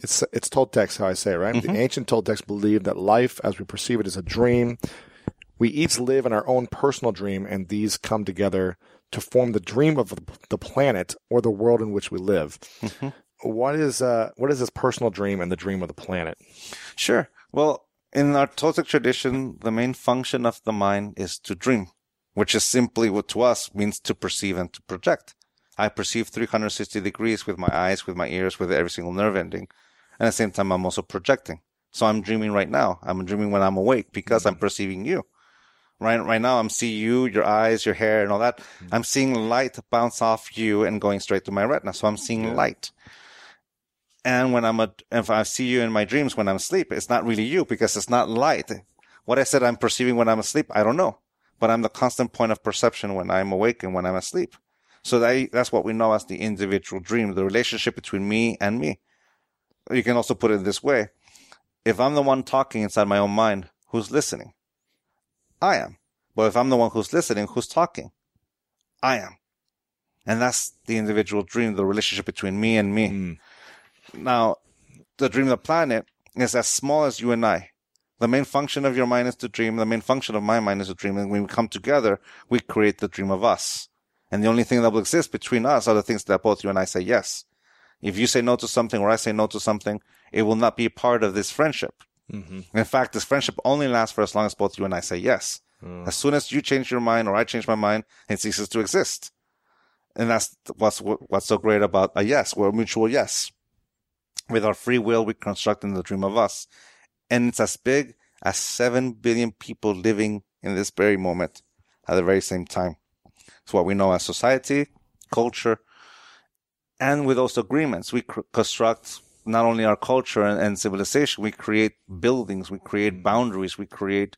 It's it's Toltecs how I say it, right? The ancient Toltecs believed that life, as we perceive it, is a dream. We each live in our own personal dream, and these come together to form the dream of the planet or the world in which we live. What is uh, what is this personal dream and the dream of the planet? Sure. Well, in our Toltec tradition, the main function of the mind is to dream, which is simply what to us means to perceive and to project. I perceive 360 degrees with my eyes, with my ears, with every single nerve ending. And at the same time, I'm also projecting. So I'm dreaming right now. I'm dreaming when I'm awake because I'm perceiving you. Right, right now, I'm seeing you, your eyes, your hair, and all that. Mm-hmm. I'm seeing light bounce off you and going straight to my retina. So I'm seeing light. And when I'm a, if I see you in my dreams when I'm asleep, it's not really you because it's not light. What I said I'm perceiving when I'm asleep, I don't know, but I'm the constant point of perception when I'm awake and when I'm asleep. So that, that's what we know as the individual dream, the relationship between me and me. You can also put it this way. If I'm the one talking inside my own mind, who's listening? I am. But if I'm the one who's listening, who's talking? I am. And that's the individual dream, the relationship between me and me. Hmm. Now, the dream of the planet is as small as you and I. The main function of your mind is to dream. The main function of my mind is to dream. And when we come together, we create the dream of us. And the only thing that will exist between us are the things that both you and I say yes. If you say no to something or I say no to something, it will not be part of this friendship. Mm-hmm. In fact, this friendship only lasts for as long as both you and I say yes. Mm. As soon as you change your mind or I change my mind, it ceases to exist. And that's what's, what's so great about a yes. We're a mutual yes. With our free will, we construct in the dream of us. And it's as big as 7 billion people living in this very moment at the very same time. It's what we know as society, culture, and with those agreements, we cr- construct not only our culture and, and civilization, we create buildings, we create boundaries, we create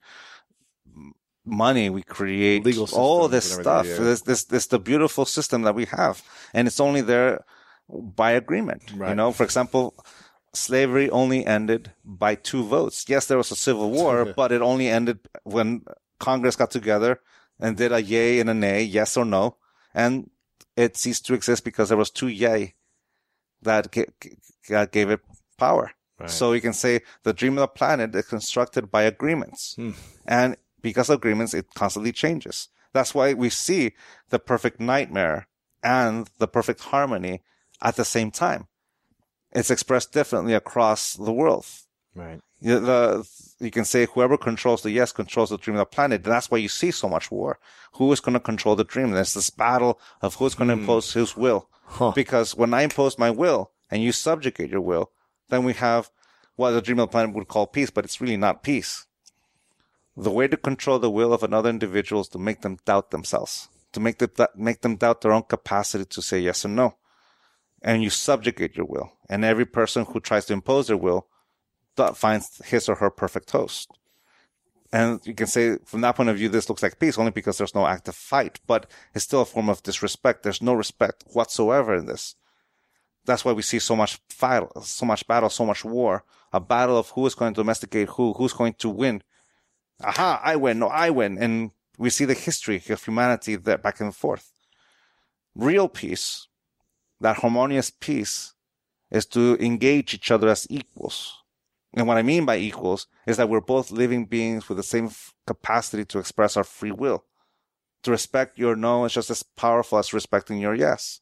money, we create Legal all this stuff. yeah. This, this, this, the beautiful system that we have. And it's only there by agreement. You know, for example, slavery only ended by two votes. Yes, there was a civil war, but it only ended when Congress got together and did a yay and a nay, yes or no. And it ceased to exist because there was two yay that ga- ga- gave it power. So you can say the dream of the planet is constructed by agreements. Hmm. And because of agreements, it constantly changes. That's why we see the perfect nightmare and the perfect harmony at the same time. It's expressed differently across the world. Right. You, the, you can say whoever controls the yes controls the dream of the planet. And that's why you see so much war. Who is going to control the dream? There's this battle of who's going to hmm. impose whose will. Because when I impose my will and you subjugate your will, then we have what the dream of the planet would call peace, but it's really not peace. The way to control the will of another individual is to make them doubt themselves, to make them, make them doubt their own capacity to say yes or no. And you subjugate your will. And every person who tries to impose their will finds his or her perfect host. And you can say from that point of view, this looks like peace only because there's no active fight, but it's still a form of disrespect. There's no respect whatsoever in this. That's why we see so much fight, so much battle, so much war, a battle of who is going to domesticate who, who's going to win. Aha, I win, no, I win. And we see the history of humanity that back and forth. Real peace, that harmonious peace, is to engage each other as equals. And what I mean by equals is that we're both living beings with the same f- capacity to express our free will. To respect your no is just as powerful as respecting your yes.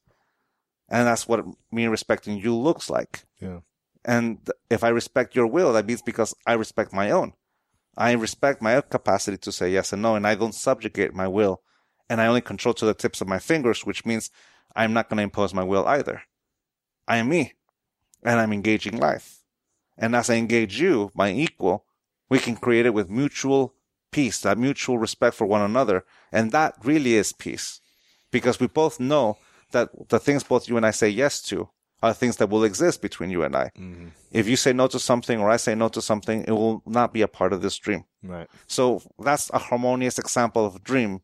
And that's what me respecting you looks like. Yeah. And if I respect your will, that means because I respect my own. I respect my own capacity to say yes and no, and I don't subjugate my will, and I only control to the tips of my fingers, which means I'm not going to impose my will either. I am me, and I'm engaging life. And as I engage you, my equal, we can create it with mutual peace, that mutual respect for one another. And that really is peace because we both know that the things both you and I say yes to are things that will exist between you and I. Mm-hmm. If you say no to something or I say no to something, it will not be a part of this dream. Right. So that's a harmonious example of a dream.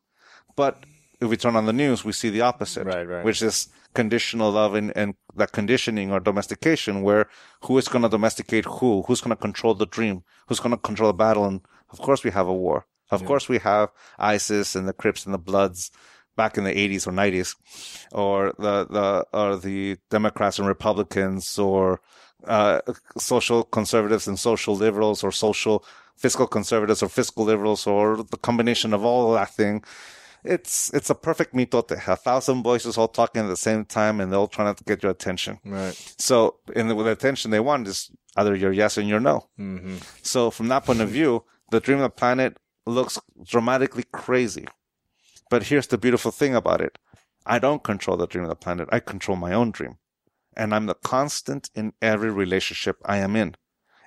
But if we turn on the news, we see the opposite, right, right. which is conditional love and, and that conditioning or domestication where who is going to domesticate who? Who's going to control the dream? Who's going to control the battle? And of course we have a war. Of yeah. course we have ISIS and the Crips and the Bloods back in the 80s or 90s or the, the, or the Democrats and Republicans or, uh, social conservatives and social liberals or social fiscal conservatives or fiscal liberals or the combination of all of that thing it's it's a perfect mitote. A thousand voices all talking at the same time, and they're all trying to get your attention. Right. So, in the, with the attention they want is either your yes and your no. Mm-hmm. So, from that point of view, the dream of the planet looks dramatically crazy. But here's the beautiful thing about it: I don't control the dream of the planet. I control my own dream, and I'm the constant in every relationship I am in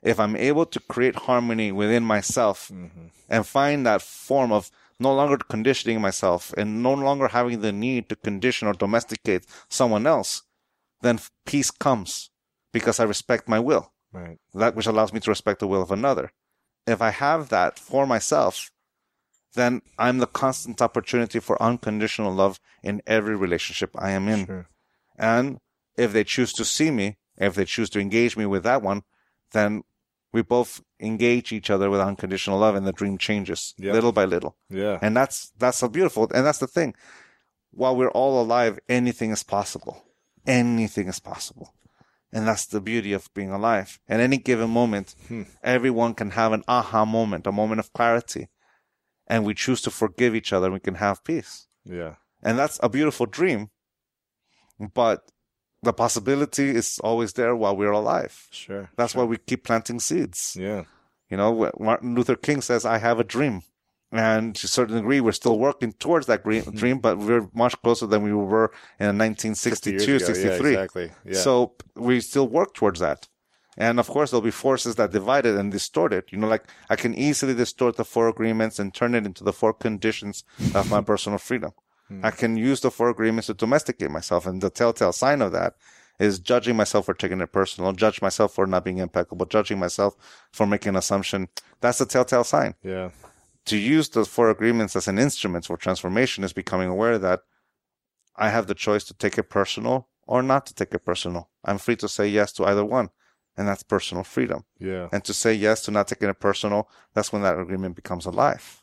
if I'm able to create harmony within myself mm-hmm. and find that form of no longer conditioning myself and no longer having the need to condition or domesticate someone else, then peace comes because I respect my will. Right. That which allows me to respect the will of another. If I have that for myself, then I'm the constant opportunity for unconditional love in every relationship I am in. Sure. And if they choose to see me, if they choose to engage me with that one, then we both engage each other with unconditional love and the dream changes little by little. Yeah. And that's, that's so beautiful. And that's the thing. While we're all alive, anything is possible. Anything is possible. And that's the beauty of being alive. At any given moment, hmm. everyone can have an aha moment, a moment of clarity. And we choose to forgive each other and we can have peace. Yeah. And that's a beautiful dream. But the possibility is always there while we're alive. Sure. That's sure. why we keep planting seeds. Yeah. You know, Martin Luther King says, I have a dream. And to a certain degree, we're still working towards that dream, but we're much closer than we were in 1962, 63. Yeah, exactly. Yeah. So we still work towards that. And of course, there'll be forces that divide it and distort it. You know, like I can easily distort the four agreements and turn it into the four conditions of my personal freedom. I can use the four agreements to domesticate myself. And the telltale sign of that is judging myself for taking it personal, judge myself for not being impeccable, judging myself for making an assumption. That's the telltale sign. Yeah. To use the four agreements as an instrument for transformation is becoming aware that I have the choice to take it personal or not to take it personal. I'm free to say yes to either one. And that's personal freedom. Yeah. And to say yes to not taking it personal, that's when that agreement becomes alive.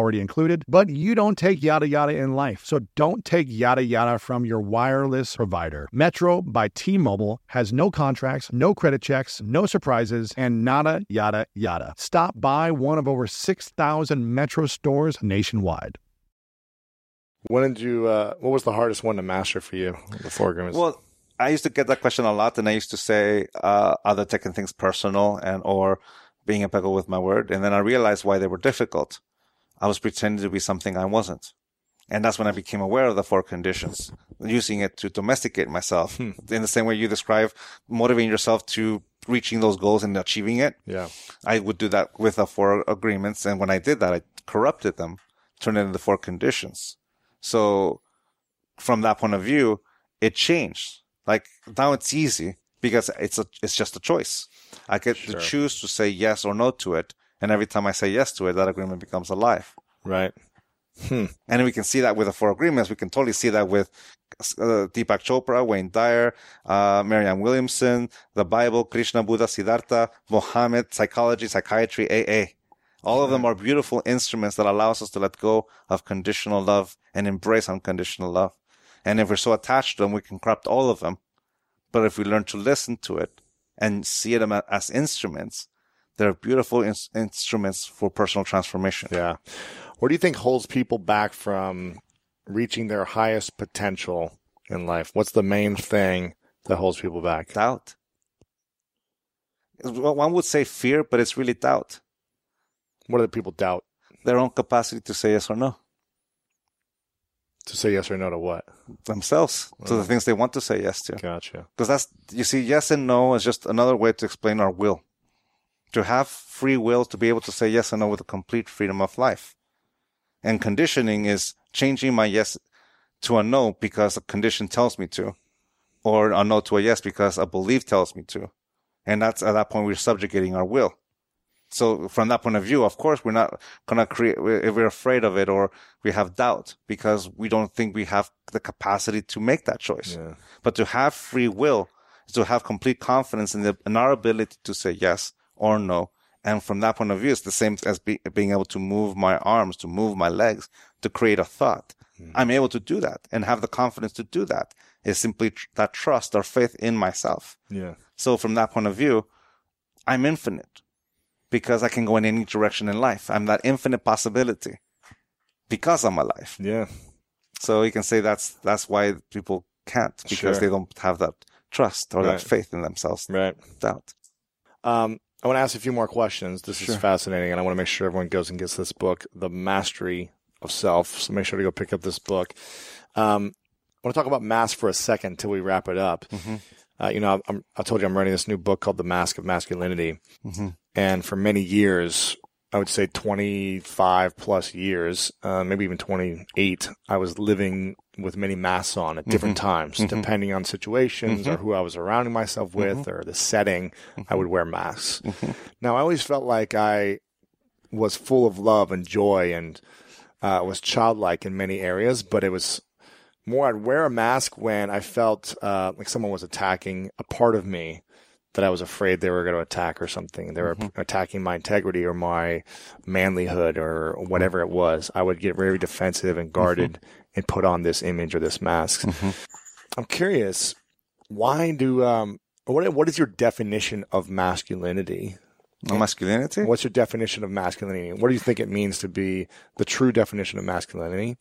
already included, but you don't take yada yada in life. So don't take yada yada from your wireless provider. Metro by T Mobile has no contracts, no credit checks, no surprises, and nada yada yada. Stop by one of over 6,000 Metro stores nationwide. When did you? Uh, what was the hardest one to master for you? The four agreements. Well, I used to get that question a lot, and I used to say uh, other taking things personal and or being impeccable with my word, and then I realized why they were difficult. I was pretending to be something I wasn't, and that's when I became aware of the four conditions, using it to domesticate myself hmm. in the same way you describe motivating yourself to reaching those goals and achieving it. yeah. I would do that with the four agreements. And when I did that, I corrupted them, turned it into four conditions. So from that point of view, it changed. Like now it's easy because it's a, it's just a choice. I get to choose to say yes or no to it. And every time I say yes to it, that agreement becomes alive. Right. And we can see that with the four agreements. We can totally see that with uh, Deepak Chopra, Wayne Dyer, uh, Marianne Williamson, the Bible, Krishna, Buddha, Siddhartha, Mohammed, psychology, psychiatry, AA. All of them are beautiful instruments that allows us to let go of conditional love and embrace unconditional love. And if we're so attached to them, we can corrupt all of them. But if we learn to listen to it and see them as instruments, they're beautiful ins- instruments for personal transformation. Yeah. What do you think holds people back from reaching their highest potential in life? What's the main thing that holds people back? doubt. Well, One would say fear, but it's really doubt. What do people doubt? Their own capacity to say yes or no To say yes or no to what? themselves to the mm. things they want to say yes to. Gotcha. Because that's, you see, yes and no is just another way to explain our will. To have free will to be able to say yes and no with a complete freedom of life. And conditioning is changing my yes to a no because a condition tells me to, or a no to a yes because a belief tells me to. And that's at that point we're subjugating our will. So from that point of view, of course, we're not going to create, if we're afraid of it or we have doubt because we don't think we have the capacity to make that choice. Yeah. But to have free will is to have complete confidence in, the, in our ability to say yes or no. And from that point of view, it's the same as be, being able to move my arms, to move my legs, to create a thought. I'm able to do that and have the confidence to do that. Is simply tr- that trust or faith in myself. Yeah. So from that point of view, I'm infinite because I can go in any direction in life. I'm that infinite possibility because I'm alive. Yeah. So you can say that's that's why people can't because Sure. they don't have that trust or Right. that faith in themselves. Right. Doubt. Um, I want to ask a few more questions. This is fascinating, and I want to make sure everyone goes and gets this book, The Mastery of Self. So make sure to go pick up this book. Um, I want to talk about mask for a second until we wrap it up. Uh, you know, I'm, I told you I'm writing this new book called The Mask of Masculinity, and for many years, I would say 25 plus years, uh, maybe even 28, I was living with many masks on at different times, depending on situations or who I was surrounding myself with or the setting, I would wear masks. Now, I always felt like I was full of love and joy and uh, was childlike in many areas, but it was more I'd wear a mask when I felt uh, like someone was attacking a part of me that I was afraid they were going to attack or something. They were attacking my integrity or my manlyhood or whatever it was. I would get very defensive and guarded and put on this image or this mask. I'm curious, why do um what what is your definition of masculinity? Masculinity? What's your definition of masculinity? What do you think it means to be the true definition of masculinity?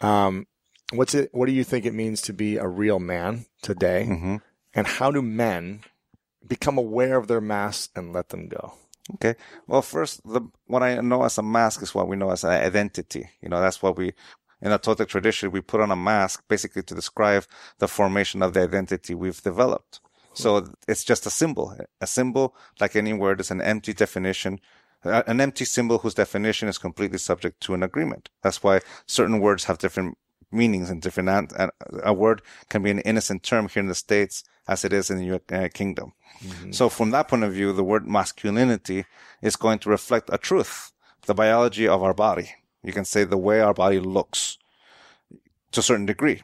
Um, what's it? What do you think it means to be a real man today? Mm-hmm. And how do men become aware of their masks and let them go? Okay. Well, first, the, what I know as a mask is what we know as an identity. You know, that's what we, in the Toltec tradition, we put on a mask basically to describe the formation of the identity we've developed. So it's just a symbol. A symbol, like any word, is an empty definition, an empty symbol whose definition is completely subject to an agreement. That's why certain words have different meanings and different, an- and a word can be an innocent term here in the States as it is in the U- uh, kingdom. So from that point of view, the word masculinity is going to reflect a truth, the biology of our body. You can say the way our body looks to a certain degree.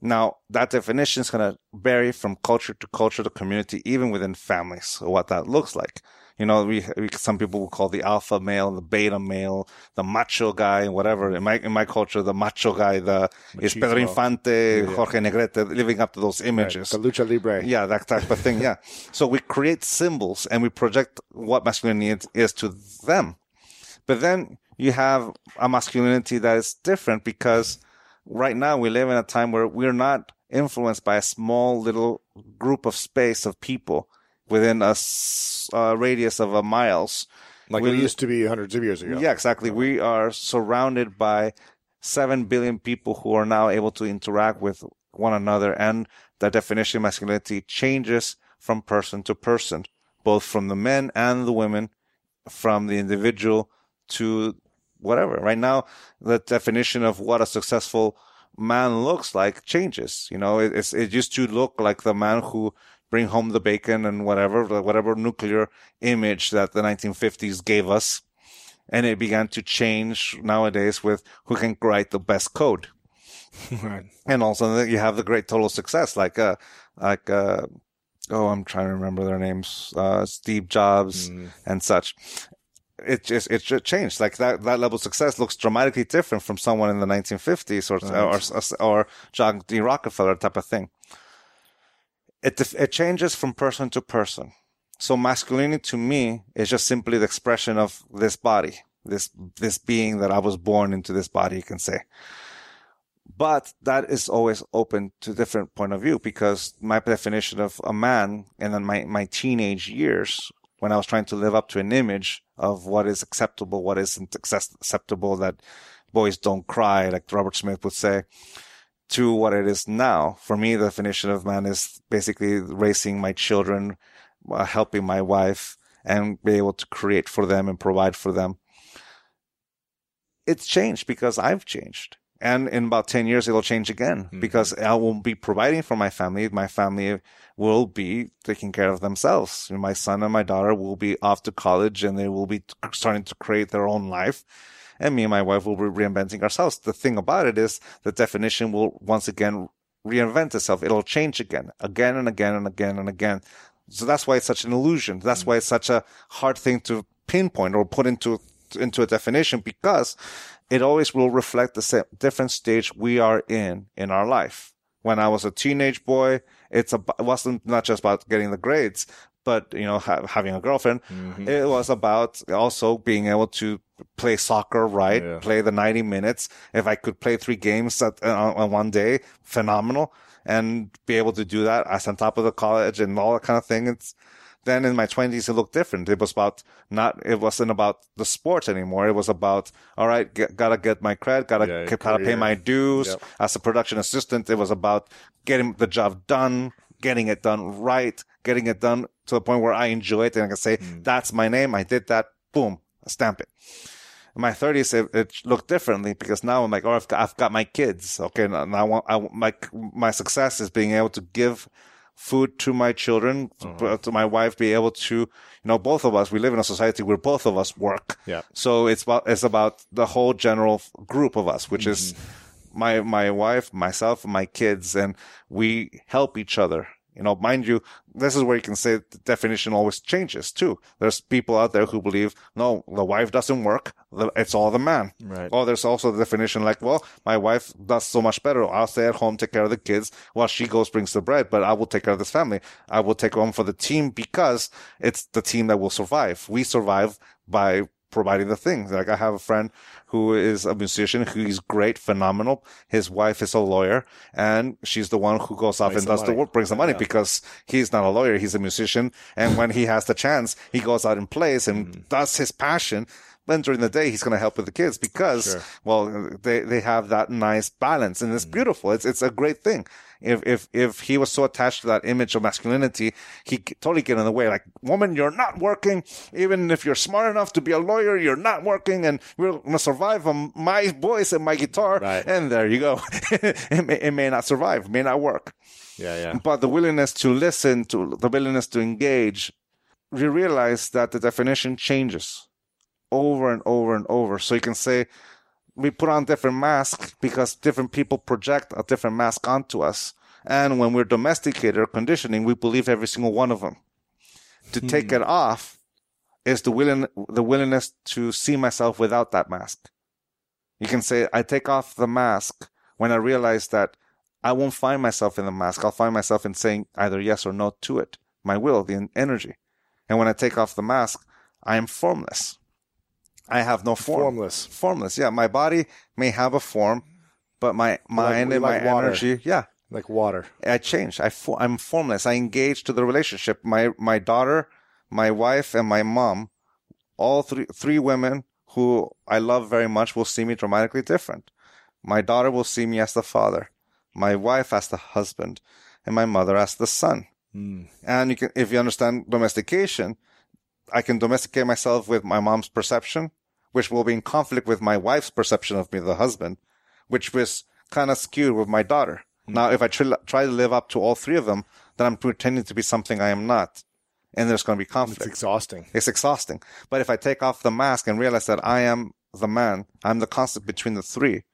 Now, that definition is going to vary from culture to culture to community, even within families, what that looks like. You know, we, we some people will call the alpha male, the beta male, the macho guy, whatever. In my in my culture, the macho guy, the is Pedro Infante, yeah. Jorge Negrete, living up to those images. Right. The lucha libre. Yeah, that type of thing. Yeah. so we create symbols and we project what masculinity is to them. But then you have a masculinity that is different because right now we live in a time where we're not influenced by a small little group of space of people within a uh, radius of a miles. Like we, it used to be hundreds of years ago. Yeah, exactly. We are surrounded by seven billion people who are now able to interact with one another, and the definition of masculinity changes from person to person, both from the men and the women, from the individual to whatever. Right now, the definition of what a successful man looks like changes. You know, it, it used to look like the man who bring home the bacon and whatever, whatever nuclear image that the 1950s gave us. And it began to change nowadays with who can write the best code. right. And also you have the great total success, like, uh, like, uh, oh, I'm trying to remember their names, uh, Steve Jobs mm. and such it just it just changed. Like that that level of success looks dramatically different from someone in the 1950s or right. or, or John D. Rockefeller type of thing. It it changes from person to person. So masculinity to me is just simply the expression of this body, this this being that I was born into this body. You can say. But that is always open to different point of view because my definition of a man and then my, my teenage years when I was trying to live up to an image of what is acceptable, what isn't acceptable, that boys don't cry, like Robert Smith would say, to what it is now. For me, the definition of man is basically raising my children, uh, helping my wife, and be able to create for them and provide for them. It's changed because I've changed. And in about 10 years, it'll change again mm-hmm. because I won't be providing for my family. My family will be taking care of themselves. My son and my daughter will be off to college and they will be starting to create their own life. And me and my wife will be reinventing ourselves. The thing about it is the definition will once again reinvent itself. It'll change again, again and again and again and again. So that's why it's such an illusion. That's mm-hmm. why it's such a hard thing to pinpoint or put into into a definition because it always will reflect the same, different stage we are in in our life. When I was a teenage boy, it's a, it wasn't not just about getting the grades, but you know, ha- having a girlfriend. Mm-hmm. It was about also being able to play soccer right, yeah. play the 90 minutes. If I could play three games at, uh, on one day, phenomenal. And be able to do that as on top of the college and all that kind of thing. It's, then in my twenties, it looked different. It was about not, it wasn't about the sport anymore. It was about, all right, get, gotta get my credit, gotta, yeah, gotta pay my dues. Yep. As a production assistant, it was about getting the job done, getting it done right, getting it done to the point where I enjoy it and I can say, mm. that's my name. I did that. Boom, stamp it. In my 30s, it, it, looked differently because now I'm like, oh, I've got, I've got my kids. Okay. Now I want, I, my, my success is being able to give food to my children, uh-huh. to my wife, be able to, you know, both of us, we live in a society where both of us work. Yeah. So it's about, it's about the whole general group of us, which mm-hmm. is my, my wife, myself, my kids, and we help each other you know, mind you, this is where you can say the definition always changes too. There's people out there who believe, no, the wife doesn't work. It's all the man. Right. Or there's also the definition like, well, my wife does so much better. I'll stay at home, take care of the kids while she goes brings the bread, but I will take care of this family. I will take home for the team because it's the team that will survive. We survive by providing the things. Like I have a friend who is a musician, who's great, phenomenal. His wife is a lawyer and she's the one who goes off brings and does the work, brings the money yeah. because he's not a lawyer. He's a musician. And when he has the chance, he goes out and plays and mm. does his passion. Then during the day, he's going to help with the kids because, sure. well, they, they have that nice balance and it's mm. beautiful. It's, it's a great thing if if if he was so attached to that image of masculinity, he totally get in the way. Like, woman, you're not working. Even if you're smart enough to be a lawyer, you're not working, and we're gonna survive on my voice and my guitar. Right. And there you go. it, may, it may not survive, may not work. Yeah, yeah. But the willingness to listen, to the willingness to engage, we realize that the definition changes over and over and over. So you can say we put on different masks because different people project a different mask onto us. And when we're domesticated or conditioning, we believe every single one of them. To take hmm. it off is the willing, the willingness to see myself without that mask. You can say, I take off the mask when I realize that I won't find myself in the mask. I'll find myself in saying either yes or no to it. My will, the energy. And when I take off the mask, I am formless. I have no form. Formless. Formless. Yeah. My body may have a form, but my mind and like my water. energy, yeah, Like water. I change. I fo- I'm formless. I engage to the relationship. My my daughter, my wife, and my mom, all three three women who I love very much, will see me dramatically different. My daughter will see me as the father, my wife as the husband, and my mother as the son. Hmm. And you can, if you understand domestication, I can domesticate myself with my mom's perception, which will be in conflict with my wife's perception of me, the husband, which was kind of skewed with my daughter. Hmm. Now, if I try, try to live up to all three of them, then I'm pretending to be something I am not. And there's going to be conflict. It's exhausting. It's exhausting. But if I take off the mask and realize that I am the man, I'm the constant between the three,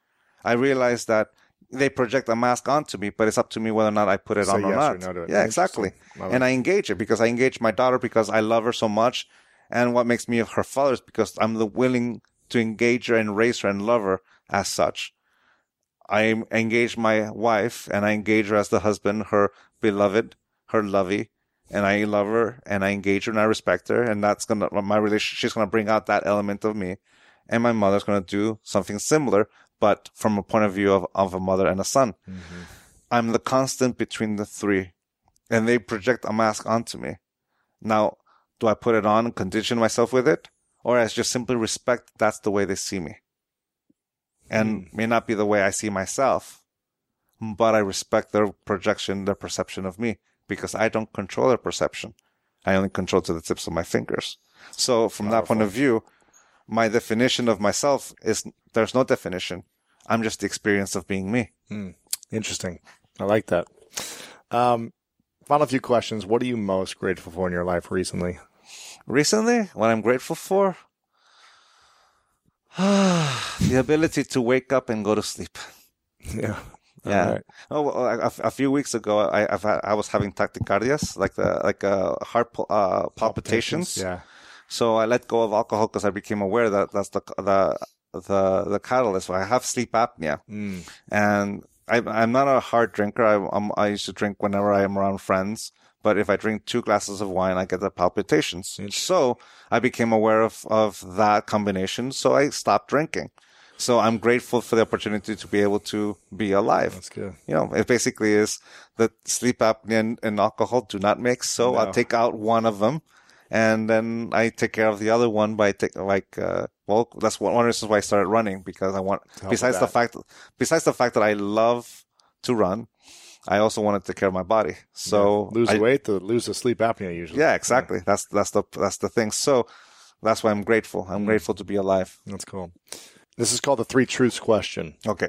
I realize that they project a mask onto me, but it's up to me whether or not I put it on or yes or not. no to it. Yeah, exactly. Interesting. I like And I engage it because I engage my daughter because I love her so much. And what makes me of her father is because I'm the willing to engage her and raise her and love her as such. I engage my wife and I engage her as the husband, her beloved, her lovey, and I love her and I engage her and I respect her. And that's gonna, my relationship, she's gonna bring out that element of me. And my mother's gonna do something similar, but from a point of view of, of a mother and a son. Mm-hmm. I'm the constant between the three and they project a mask onto me. Now, do I put it on and condition myself with it? Or I just simply respect that's the way they see me? And may not be the way I see myself, but I respect their projection, their perception of me because I don't control their perception. I only control to the tips of my fingers. So from that point of view, my definition of myself is there's no definition. I'm just the experience of being me. Interesting. I like that. Um, final few questions. What are you most grateful for in your life recently? Recently, what I'm grateful for, the ability to wake up and go to sleep. Yeah. Yeah. Right. Oh, well, a, a few weeks ago, I I've had, I was having tachycardias, like the like uh, heart uh, palpitations. Yeah. So I let go of alcohol because I became aware that that's the the the the catalyst. I have sleep apnea, Mm. and I, I'm not a hard drinker. I I'm, I used to drink whenever I am around friends. But if I drink two glasses of wine, I get the palpitations. So I became aware of, of that combination. So I stopped drinking. So I'm grateful for the opportunity to be able to be alive. That's good. You know, it basically is that sleep apnea and, and alcohol do not mix. So I'll take out one of them and then I take care of the other one by take like, uh, well, that's one, one reasons why I started running because I want, besides the fact, besides the fact that I love to run, I also want to take care of my body. So Lose I- weight to lose the sleep apnea usually. yeah, exactly. That's, that's the, that's the thing. So that's why I'm grateful. Mm. I'm grateful to be alive. That's cool. This is called the three truths question. Okay.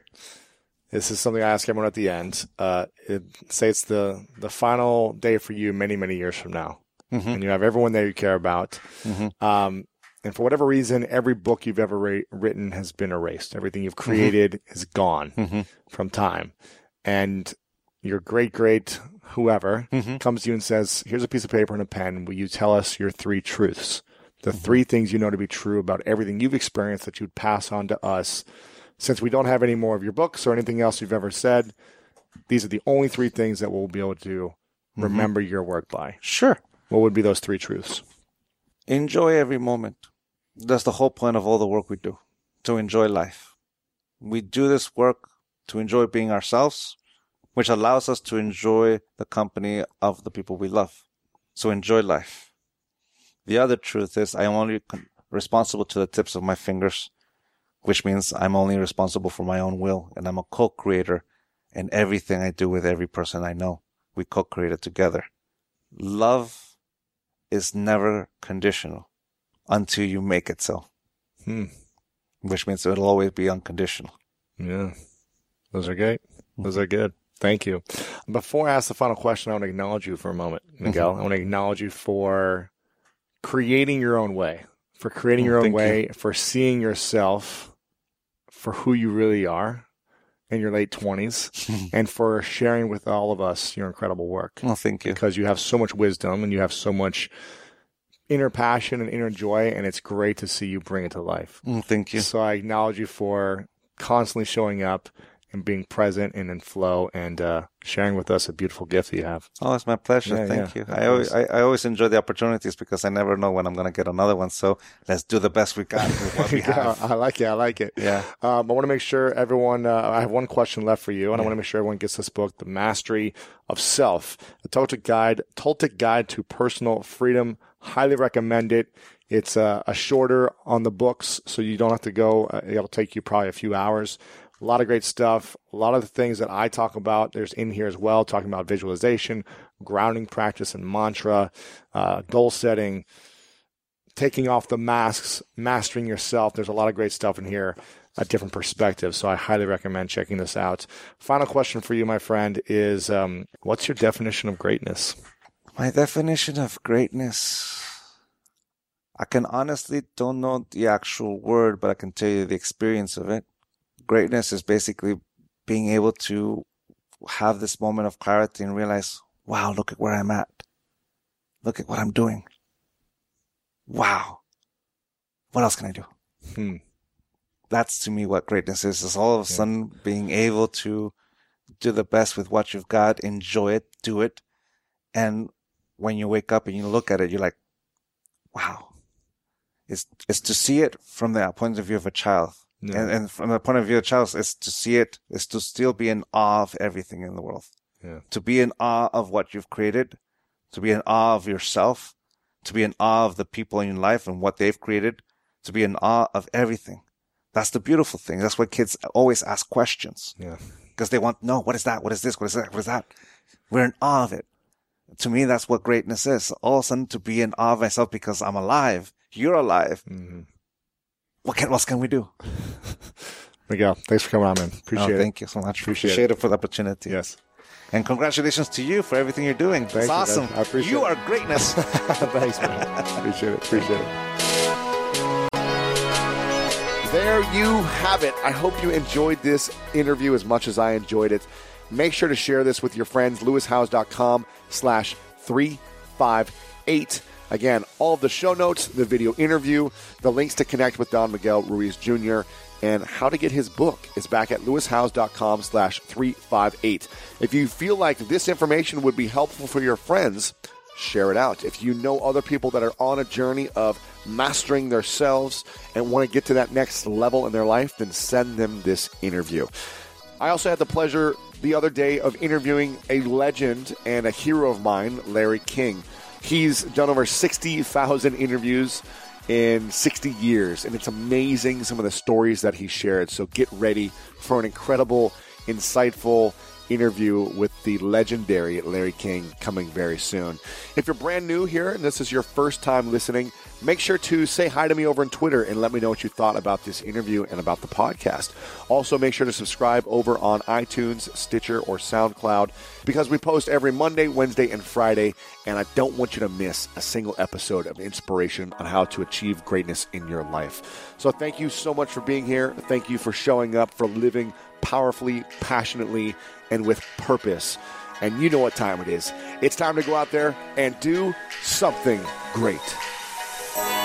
This is something I ask everyone at the end. Uh, it, say it's the, the final day for you many, many years from now. And you have everyone there you care about. Um, and for whatever reason, every book you've ever ra- written has been erased. Everything you've created is gone from time. And your great, great whoever mm-hmm. comes to you and says, Here's a piece of paper and a pen. Will you tell us your three truths? The mm-hmm. three things you know to be true about everything you've experienced that you'd pass on to us. Since we don't have any more of your books or anything else you've ever said, these are the only three things that we'll be able to mm-hmm. remember your work by. Sure. What would be those three truths? enjoy every moment. That's the whole point of all the work we do, to enjoy life. We do this work to enjoy being ourselves, which allows us to enjoy the company of the people we love. So enjoy life. The other truth is I am only responsible to the tips of my fingers, which means I'm only responsible for my own will and I'm a co-creator in everything I do with every person I know. We co-create it together. Love is never conditional until you make it so. Hmm. Which means it'll always be unconditional. Yeah. Those are great. Those are good. Thank you. Before I ask the final question, I want to acknowledge you for a moment, mm-hmm. Miguel. I want to acknowledge you for creating your own way, for creating oh, your own thank you. way, for seeing yourself for who you really are in your late 20s and for sharing with all of us your incredible work. Well, thank you. Because you have so much wisdom and you have so much inner passion and inner joy, and it's great to see you bring it to life. Well, thank you. So I acknowledge you for constantly showing up and being present and in flow and uh, sharing with us a beautiful gift that you have. Oh, it's my pleasure. Yeah, Thank yeah. you. I always, I, I always enjoy the opportunities because I never know when I'm going to get another one. So let's do the best we got with what we Yeah, have. I like it. I like it. Yeah. Um, I want to make sure everyone, uh, I have one question left for you, and I want to make sure everyone gets this book, The Mastery of Self, a Toltec Guide, Toltec Guide to Personal Freedom. Highly recommend it. It's uh, a shorter on the books, so you don't have to go. Uh, it'll take you probably a few hours. A lot of great stuff. A lot of the things that I talk about, there's in here as well, talking about visualization, grounding practice and mantra, uh, goal setting, taking off the masks, mastering yourself. There's a lot of great stuff in here, a different perspective. So I highly recommend checking this out. Final question for you, my friend, is um, what's your definition of greatness? My definition of greatness. I can honestly don't know the actual word, but I can tell you the experience of it. Greatness is basically being able to have this moment of clarity and realize, wow, look at where I'm at. Look at what I'm doing. Wow. What else can I do? Hmm. That's to me what greatness is. Is all of a sudden being able to do the best with what you've got, enjoy it, do it. And when you wake up and you look at it, you're like, wow. It's, it's to see it from the point of view of a child. Yeah. And, and from the point of view of a child, it's to see it, is to still be in awe of everything in the world. Yeah. To be in awe of what you've created, to be in awe of yourself, to be in awe of the people in your life and what they've created, to be in awe of everything. That's the beautiful thing. That's why kids always ask questions Yeah. because they want to know what is that? What is this? What is that? What is that? We're in awe of it. To me, that's what greatness is. All of a sudden to be in awe of myself because I'm alive. You're alive. Mm-hmm. What can, what else can we do? Miguel, thanks for coming on, man. Appreciate oh, it. thank you so much. Appreciate Appreciate, it. it. for the opportunity. Yes. And congratulations to you for everything you're doing. Thank it's you, awesome. man. I appreciate it. you it. are greatness. thanks, man. Appreciate it. Appreciate it. There you have it. I hope you enjoyed this interview as much as I enjoyed it. Make sure to share this with your friends. LewisHowes.com slash 358. Again, all of the show notes, the video interview, the links to connect with Don Miguel Ruiz Jr., and how to get his book is back at lewishowes.com slash 358. If you feel like this information would be helpful for your friends, share it out. If you know other people that are on a journey of mastering themselves and want to get to that next level in their life, then send them this interview. I also had the pleasure the other day of interviewing a legend and a hero of mine, Larry King. He's done over 60,000 interviews in 60 years, and it's amazing some of the stories that he shared. So get ready for an incredible, insightful interview with the legendary Larry King coming very soon. If you're brand new here and this is your first time listening, make sure to say hi to me over on Twitter and let me know what you thought about this interview and about the podcast. Also, make sure to subscribe over on iTunes, Stitcher, or SoundCloud because we post every Monday, Wednesday, and Friday, and I don't want you to miss a single episode of inspiration on how to achieve greatness in your life. So, thank you so much for being here. Thank you for showing up, for living powerfully, passionately, and with purpose. And you know what time it is. It's time to go out there and do something great. Bye.